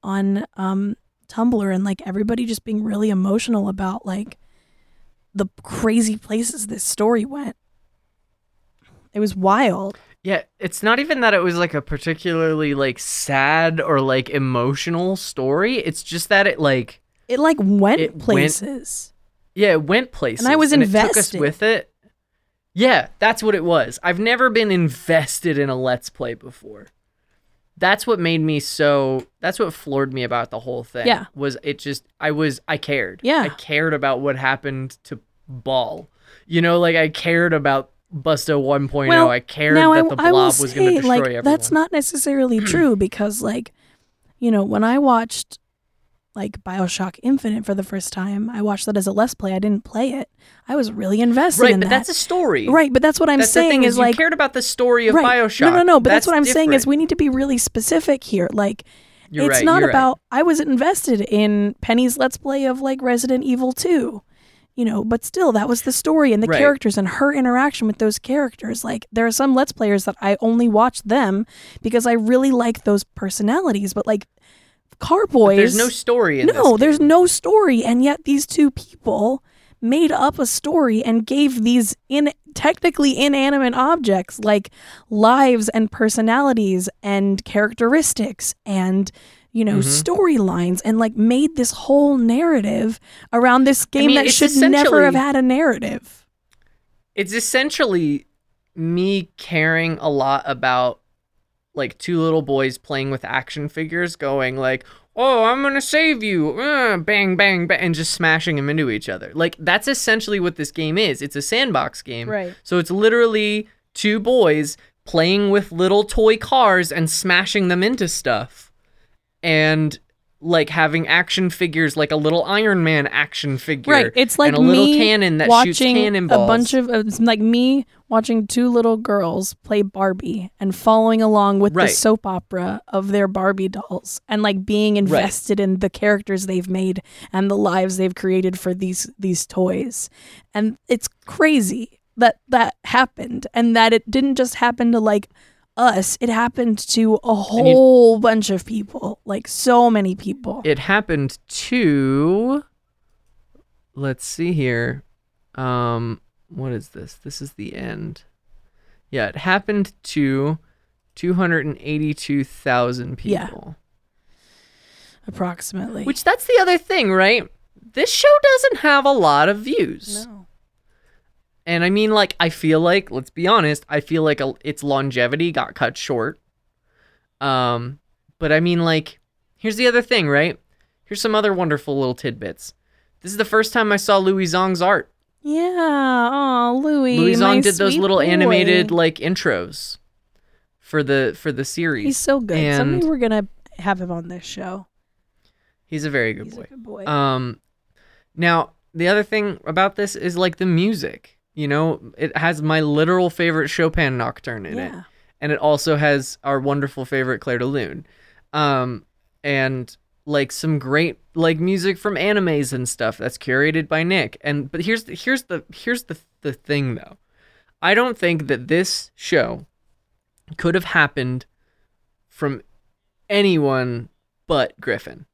on um Tumblr and like everybody just being really emotional about like the crazy places this story went. It was wild. Yeah, it's not even that it was like a particularly like sad or like emotional story. It's just that it like It like went It went- places. yeah, it went places. And I was It took us invested. with it. Yeah, that's what it was. I've never been invested in a let's play before. That's what made me so that's what floored me about the whole thing. Yeah. Was it just I was I cared. Yeah. I cared about what happened to Ball. You know, like I cared about Busto 1.0. Well, I cared that I, the blob was going to destroy like, everyone. That's not necessarily true because, like, you know, when I watched like Bioshock Infinite for the first time, I watched that as a Let's Play. I didn't play it. I was really invested right, in but that. that's a story. right, but that's what I'm That's saying is, you like cared about the story of right. Bioshock. No, no, no. But that's, what I'm saying is we need to be really specific here. Like, You're it's right, not you're right. about. I was invested in Penny's Let's Play of like Resident Evil 2. You know, but still, that was the story and the Right. characters and her interaction with those characters. Like, there are some Let's Players that I only watch them because I really like those personalities. But like, Carboys, There's no story in no, there's no story, and yet these two people made up a story and gave these in technically inanimate objects like lives and personalities and characteristics and you know Mm-hmm. storylines and like made this whole narrative around this game mean, that should never have had a narrative. It's essentially me caring a lot about like two little boys playing with action figures, going like, "Oh, I'm gonna save you!" Uh, bang, bang, bang, and just smashing them into each other. Like that's essentially what this game is. It's a sandbox game, Right. So it's literally two boys playing with little toy cars and smashing them into stuff, and like having action figures, like a little Iron Man action figure, Right. It's like and a little me cannon that watching shoots cannonballs. a bunch of uh, it's like me watching two little girls play Barbie and following along with the soap opera of their Barbie dolls and like being invested in the characters they've made and the lives they've created for these these toys. And it's crazy that that happened and that it didn't just happen to like us, it happened to a whole bunch of people, like so many people. it happened to let's see here um what is this this is the end yeah it happened to 282,000 people Yeah. approximately. which that's the other thing right this show doesn't have a lot of views no. And i mean like i feel like let's be honest i feel like a, its longevity got cut short um but i mean like here's the other thing right here's some other wonderful little tidbits this is the first time i saw louie zong's art Yeah, oh Louie. louie zong did those little boy. animated like intros for the for the series He's so good. and Someday we're gonna have him on this show. he's a very good He's boy a good boy. Um, now the other thing about this is like the music. You know, it has my literal favorite Chopin nocturne in it, and it also has our wonderful favorite Clair de Lune, um, and like some great like music from animes and stuff that's curated by Nick. And but here's the, here's the here's the the thing though, I don't think that this show could have happened from anyone but Griffin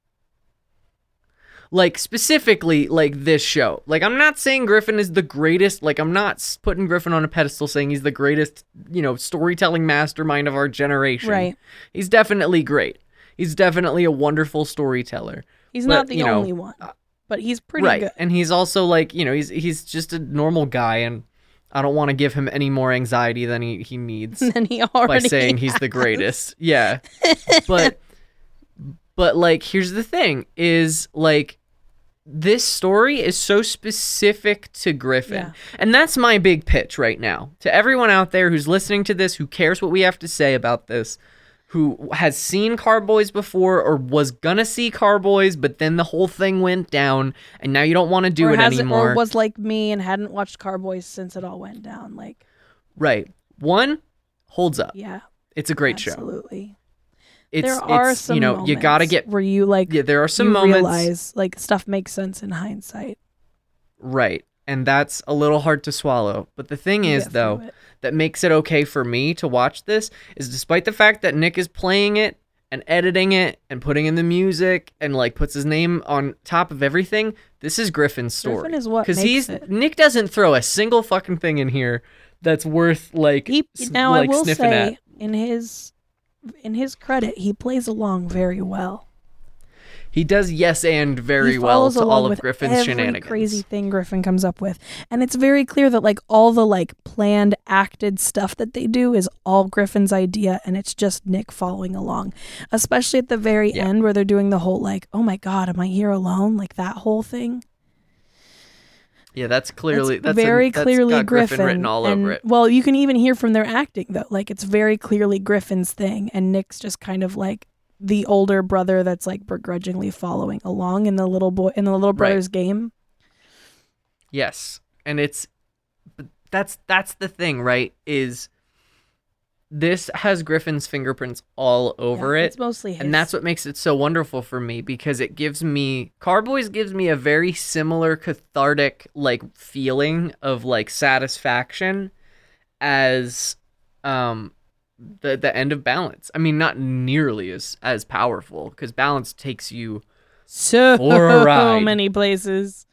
like specifically like this show like i'm not saying griffin is the greatest like i'm not putting griffin on a pedestal saying he's the greatest you know storytelling mastermind of our generation Right. he's definitely great he's definitely a wonderful storyteller He's but, not the you know, only one, uh, but he's pretty right good. and he's also like you know he's he's just a normal guy and i don't want to give him any more anxiety than he, he needs And he already by saying he's the greatest. Yeah. But but like here's the thing is like this story is so specific to Griffin. Yeah. And that's my big pitch right now. To everyone out there who's listening to this, who cares what we have to say about this, who has seen Carboys before or was gonna see Carboys, but then the whole thing went down and now you don't want to do or it anymore. Or was like me and hadn't watched Carboys since it all went down. Like, right. One holds up. yeah, It's a great show. absolutely. It's, there are it's, some you know, you gotta get where you like yeah, there are some you moments realize like stuff makes sense in hindsight. right, and that's a little hard to swallow. But the thing is, though, it. that makes it okay for me to watch this is despite the fact that Nick is playing it and editing it and putting in the music and like puts his name on top of everything, this is Griffin's story. Griffin is what Because he's it. Nick doesn't throw a single fucking thing in here that's worth like He now like I will sniffing say at. in his in his credit, he plays along very well. He does yes and very well to all of with Griffin's every shenanigans. crazy thing Griffin comes up with, and it's very clear that like all the like planned acted stuff that they do is all Griffin's idea, and it's just Nick following along. Especially at the very Yeah. end where they're doing the whole like, "Oh my God, am I here alone?" Like that whole thing. Yeah, that's clearly that's a- very that's clearly Griffin, written all and, over it. Well, you can even hear from their acting though, like it's very clearly Griffin's thing, and Nick's just kind of like the older brother that's like begrudgingly following along in the little boy in the little Right. brother's game. Yes, and it's but that's that's the thing, right? Is this has Griffin's fingerprints all over Yeah, it, It's mostly his. and that's what makes it so wonderful for me because it gives me Carboys gives me a very similar cathartic like feeling of like satisfaction as um the the end of balance. I mean, not nearly as as powerful because balance takes you so For a ride. many places.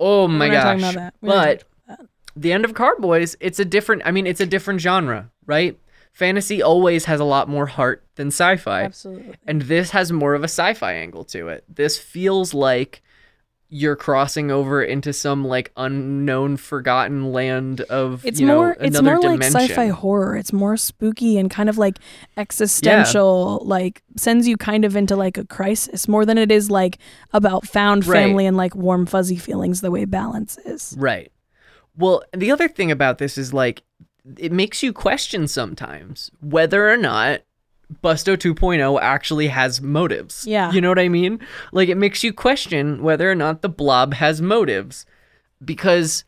Oh my We're not talking gosh! about that. We're not But talking about that. the end of Carboys, it's a different. I mean, it's a different genre, right? Fantasy always has a lot more heart than sci-fi, Absolutely. and this has more of a sci-fi angle to it. This feels like you're crossing over into some like unknown, forgotten land of It's you know, more it's more dimension. like sci-fi horror. It's more spooky and kind of like existential, like sends you kind of into like a crisis more than it is like about found Right. family and like warm fuzzy feelings the way balance is. Right. Well, the other thing about this is like it makes you question sometimes whether or not Busto 2.0 actually has motives. Yeah. You know what I mean? Like it makes you question whether or not the blob has motives because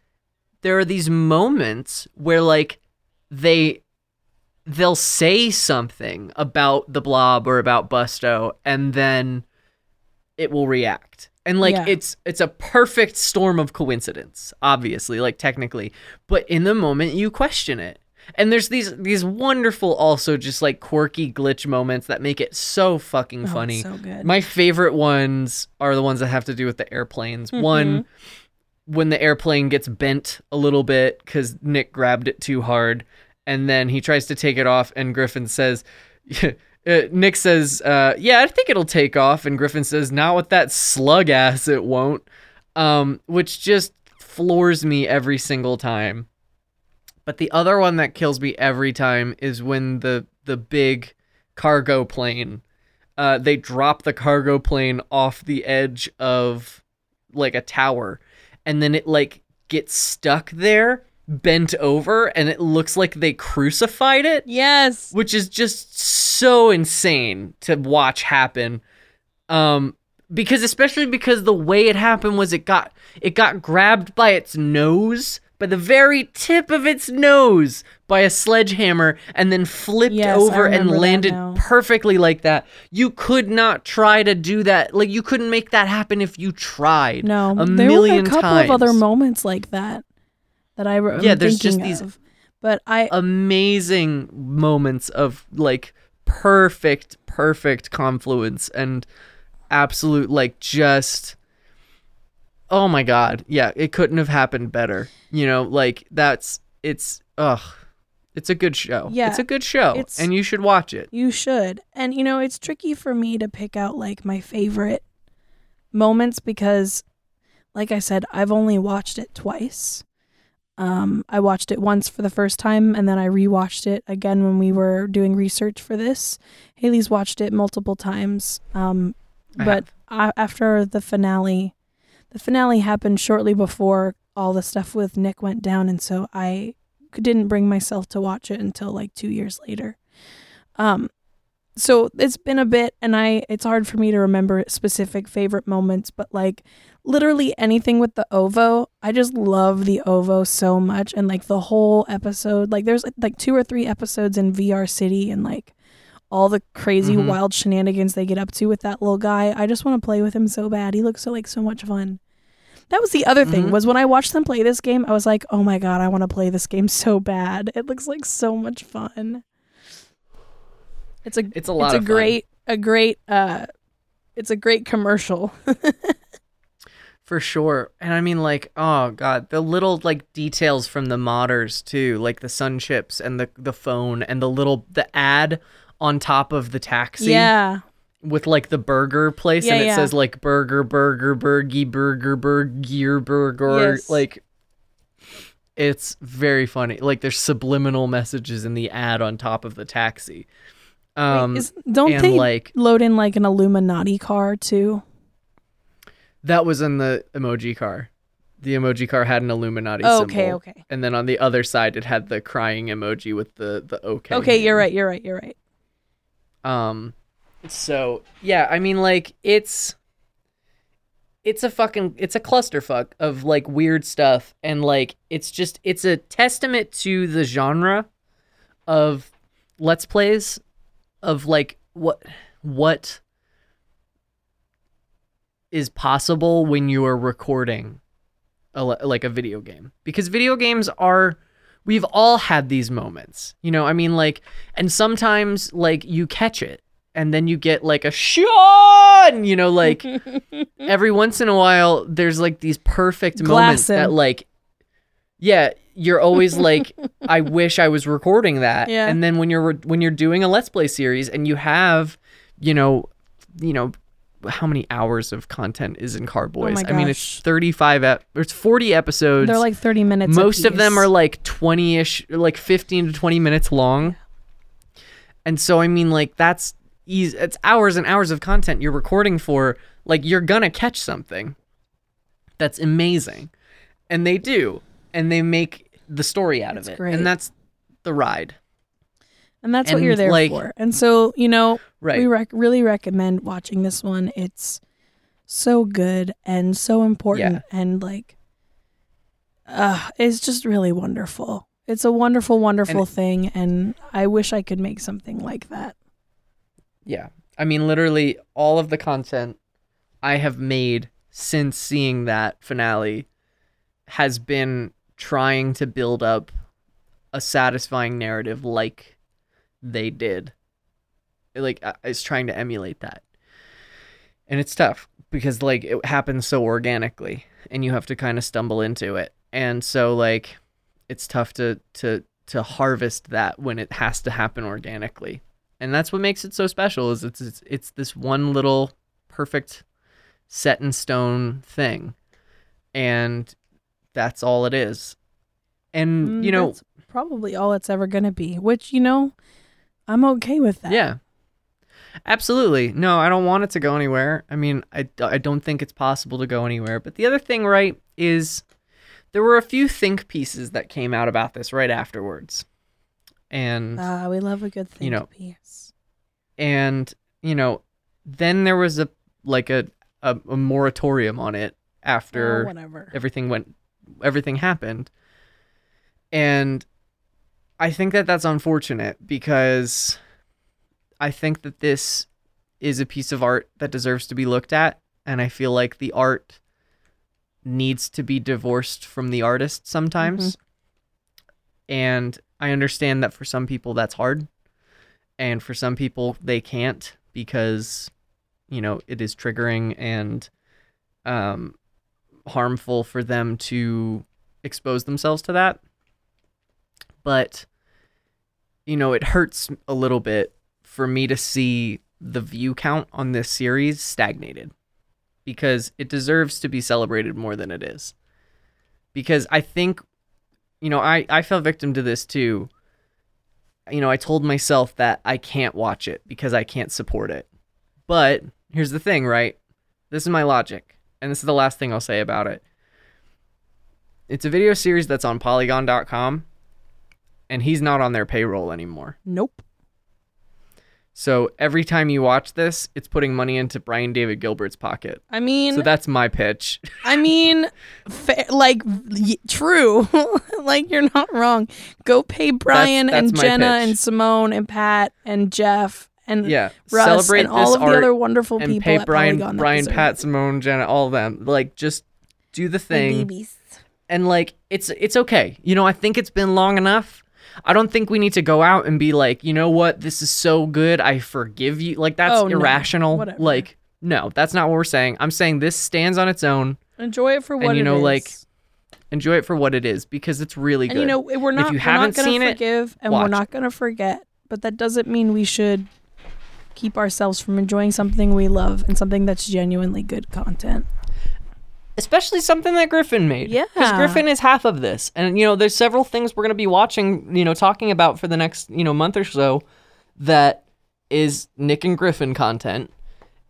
there are these moments where like they they'll say something about the blob or about Busto and then it will react. And like Yeah. it's it's a perfect storm of coincidence, obviously, like technically. But in the moment you question it. And there's these these wonderful also just like quirky glitch moments that make it so fucking Oh, funny. so good. My favorite ones are the ones that have to do with the airplanes. Mm-hmm. One when the airplane gets bent a little bit because Nick grabbed it too hard, and then he tries to take it off, and Griffin says, uh, Nick says, uh, "Yeah, I think it'll take off," and Griffin says, "Not with that slug ass, it won't," um, which just floors me every single time. But the other one that kills me every time is when the the big cargo plane, uh, they drop the cargo plane off the edge of like a tower. And then it like gets stuck there bent over and it looks like they crucified it? Yes. which is just so insane to watch happen. Um because especially because the way it happened was it got it got grabbed by its nose by the very tip of its nose by a sledgehammer and then flipped Yes, over and landed perfectly like that. You could not try to do that. Like you couldn't make that happen if you tried No, a there million were a couple times. of other moments like that that I re- Yeah, there's just these- of. But I amazing moments of like perfect perfect confluence and absolute like just oh my god yeah it couldn't have happened better you know like that's it's ugh it's a good show Yeah, it's a good show and you should watch it You should. And you know, it's tricky for me to pick out like my favorite moments because like I said, I've only watched it twice. Um I watched it once for the first time and then I rewatched it again when we were doing research for this. Haley's watched it multiple times. Um I but a after the finale the finale happened shortly before all the stuff with Nick went down and so I didn't bring myself to watch it until like 2 years later. Um so it's been a bit and I it's hard for me to remember specific favorite moments, but like literally anything with the ovo, I just love the ovo so much and like the whole episode, like there's like two or three episodes in VR City and like all the crazy Mhm. wild shenanigans they get up to with that little guy. I just want to play with him so bad. He looks so like so much fun. That was the other thing Mhm. was when I watched them play this game, I was like, "Oh my god, I want to play this game so bad. It looks like so much fun." It's a it's a lot it's a of fun. great a great uh it's a great commercial. For sure. And I mean like, oh god, the little like details from the modders too, like the sun chips and the the phone and the little the ad on top of the taxi. yeah. With like the burger place Yeah, and it yeah. says like burger, burger, burgy, burger, burger, burger. Yes. Like it's very funny. Like there's subliminal messages in the ad on top of the taxi. Um Wait, is, don't and, they like- load in like an Illuminati car too? That was in the emoji car. The emoji car had an Illuminati Oh, okay, symbol. okay. And then on the other side it had the crying emoji with the the okay. Okay, you're right. You're right. You're right. Um so yeah, I mean like it's it's a fucking it's a clusterfuck of like weird stuff and like it's just it's a testament to the genre of let's plays of like what what is possible when you are recording a, like a video game because video games are we've all had these moments you know i mean like and sometimes like you catch it and then you get like a Sean, you know, like every once in a while, there's like these perfect moments him. that like, yeah, you're always like, I wish I was recording that. Yeah. And then when you're re- when you're doing a Let's Play series and you have, you know, you know, how many hours of content is in Carboys? Oh I mean, it's 35, ep- it's 40 episodes. They're like 30 minutes. Most of them are like 20 ish, like 15 to 20 minutes long. And so, I mean, like, that's easy. It's hours and hours of content you're recording for. Like, you're gonna catch something that's amazing. And they do. And they make the story out That's of it. great. And that's the ride. And that's what you're there like- for. And so, you know, Right. we rec- really recommend watching this one. It's so good and so important and like uh it's just really wonderful. It's a wonderful wonderful And- thing and I wish I could make something like that. Yeah. I mean, literally, all of the content I have made since seeing that finale has been trying to build up a satisfying narrative like they did. Like, I- it's trying to emulate that. And it's tough because, like, it happens so organically and you have to kind of stumble into it. And so, like, it's tough to, to, to harvest that when it has to happen organically and that's what makes it so special is it's it's, it's this one little perfect set in stone thing and that's all it is and Mm, you know that's probably all it's ever going to be, which you know, I'm okay with that. yeah absolutely no i don't want it to go anywhere i mean I, I don't think it's possible to go anywhere but the other thing right is there were a few think pieces that came out about this right afterwards and Ah, we love a good thing You know, piece. and you know then there was a like a a, a moratorium on it after whatever. everything went everything happened and i think that that's unfortunate because i think that this is a piece of art that deserves to be looked at and i feel like the art needs to be divorced from the artist sometimes. And i understand that for some people that's hard and for some people they can't because you know it is triggering and um harmful for them to expose themselves to that. But you know it hurts a little bit for me to see the view count on this series stagnated because it deserves to be celebrated more than it is because i think you know i i fell victim to this too you know, I told myself that I can't watch it because I can't support it. But here's the thing, right? This is my logic, and this is the last thing I'll say about it. It's a video series that's on polygon.com, and he's not on their payroll anymore. Nope. So every time you watch this, it's putting money into Brian David Gilbert's pocket. I mean, So that's my pitch. I mean, fa- like y- true. like you're not wrong. Go pay Brian that's and Jenna pitch. and Simone and Pat and Jeff and Yeah, Russ celebrate and all of the other wonderful and people pay Brian, Brian, Pat. Simone, Jenna, all of them. Like, just do the thing. babies. and like it's it's okay. You know, I think it's been long enough. I don't think we need to go out and be like, you know what, this is so good, I forgive you. Like that's Oh, irrational. Whatever. Like, no, that's not what we're saying. I'm saying this stands on its own. Enjoy it for what and you it know, is. like enjoy it for what it is because it's really good. and you know, we're not. if you haven't seen it, forgive, and we're not gonna forget. But that doesn't mean we should keep ourselves from enjoying something we love and something that's genuinely good content. Especially something that Griffin made. Yeah. because Griffin is half of this, and you know, there's several things we're gonna be watching, you know, talking about for the next you know month or so, that is Nick and Griffin content,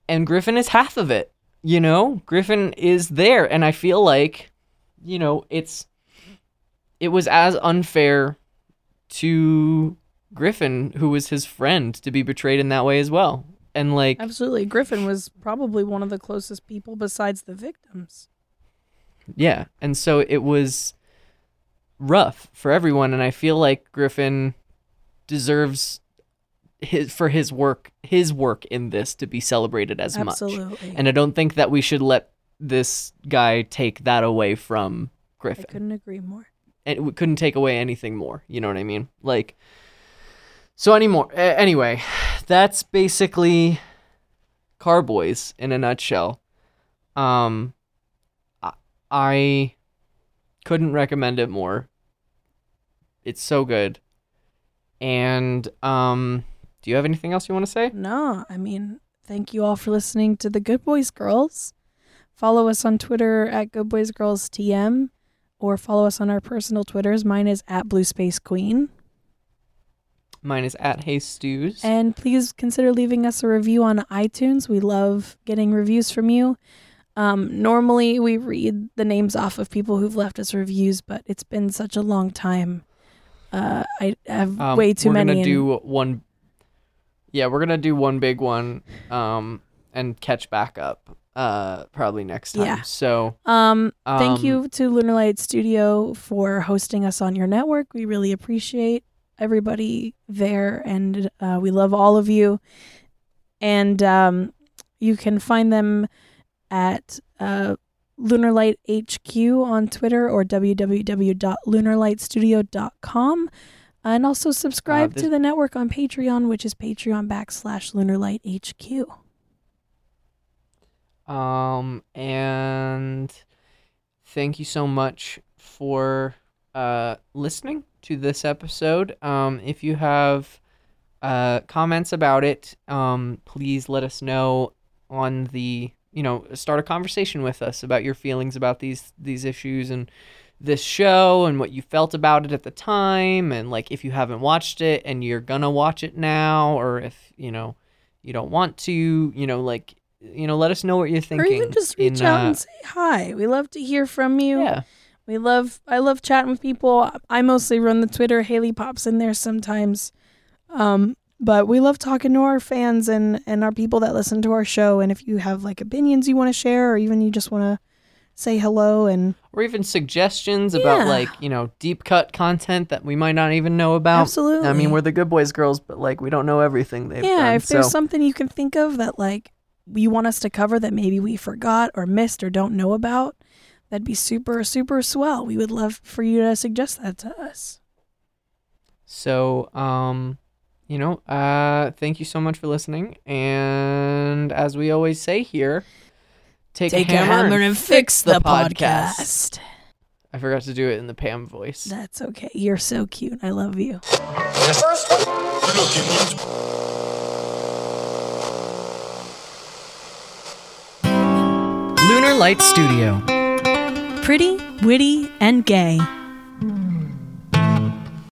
and Griffin is half of it. You know, Griffin is there, and I feel like, you know, it's it was as unfair to Griffin, who was his friend, to be betrayed in that way as well. And like, Absolutely, Griffin was probably one of the closest people besides the victims. Yeah, and so it was rough for everyone, and I feel like Griffin deserves his for his work his work in this to be celebrated as much. Absolutely. And I don't think that we should let this guy take that away from I Griffin. couldn't agree more. And we couldn't take away anything more. You know what I mean? Like. So anymore. anyway, that's basically Car Boys in a nutshell. Um, I, couldn't recommend it more. It's so good. And um, do you have anything else you want to say? No, I mean, thank you all for listening to the Good Boys Girls. Follow us on Twitter at Good Boys Girls TM or follow us on our personal Twitters. Mine is at Blue Space Queen. Mine is at Hey Stews. And please consider leaving us a review on iTunes. We love getting reviews from you. Um, normally, we read the names off of people who've left us reviews, but it's been such a long time. Uh, I have Um, way too many. we're gonna do one. Yeah, we're gonna do one big one, um, and catch back up, uh, probably next time. Yeah. So, Um, thank Um, you to Lunar Light Studio for hosting us on your network. We really appreciate everybody there, and uh, we love all of you. And um, you can find them at uh, Lunarlight HQ on Twitter or www.lunarlightstudio.com. And also subscribe Uh, this- to the network on Patreon, which is Patreon backslash Lunarlight HQ. um, and thank you so much for uh listening to this episode. Um, if you have uh comments about it, um, please let us know on the you know start a conversation with us about your feelings about these these issues and this show and what you felt about it at the time and like if you haven't watched it and you're gonna watch it now or if you know you don't want to you know like you know let us know what you're Or thinking even just reach in, out uh, and say hi. We love to hear from you. yeah We love I love chatting with people. I mostly run the Twitter. Haley pops in there sometimes. Um but we love talking to our fans and and our people that listen to our show and if you have like opinions you want to share or even you just want to say hello and or even suggestions about like you know deep cut content that we might not even know about Absolutely. i mean we're the good boys girls but like we don't know everything they've yeah, done if there's so something you can think of that like you want us to cover that maybe we forgot or missed or don't know about, that'd be super super swell. We would love for you to suggest that to us. So, um, you know, uh, thank you so much for listening. And as we always say here, take, Take a hammer, and fix the podcast. podcast. I forgot to do it in the Pam voice. That's okay. You're so cute. I love you. Lunar Light Studio. Pretty, witty, and gay.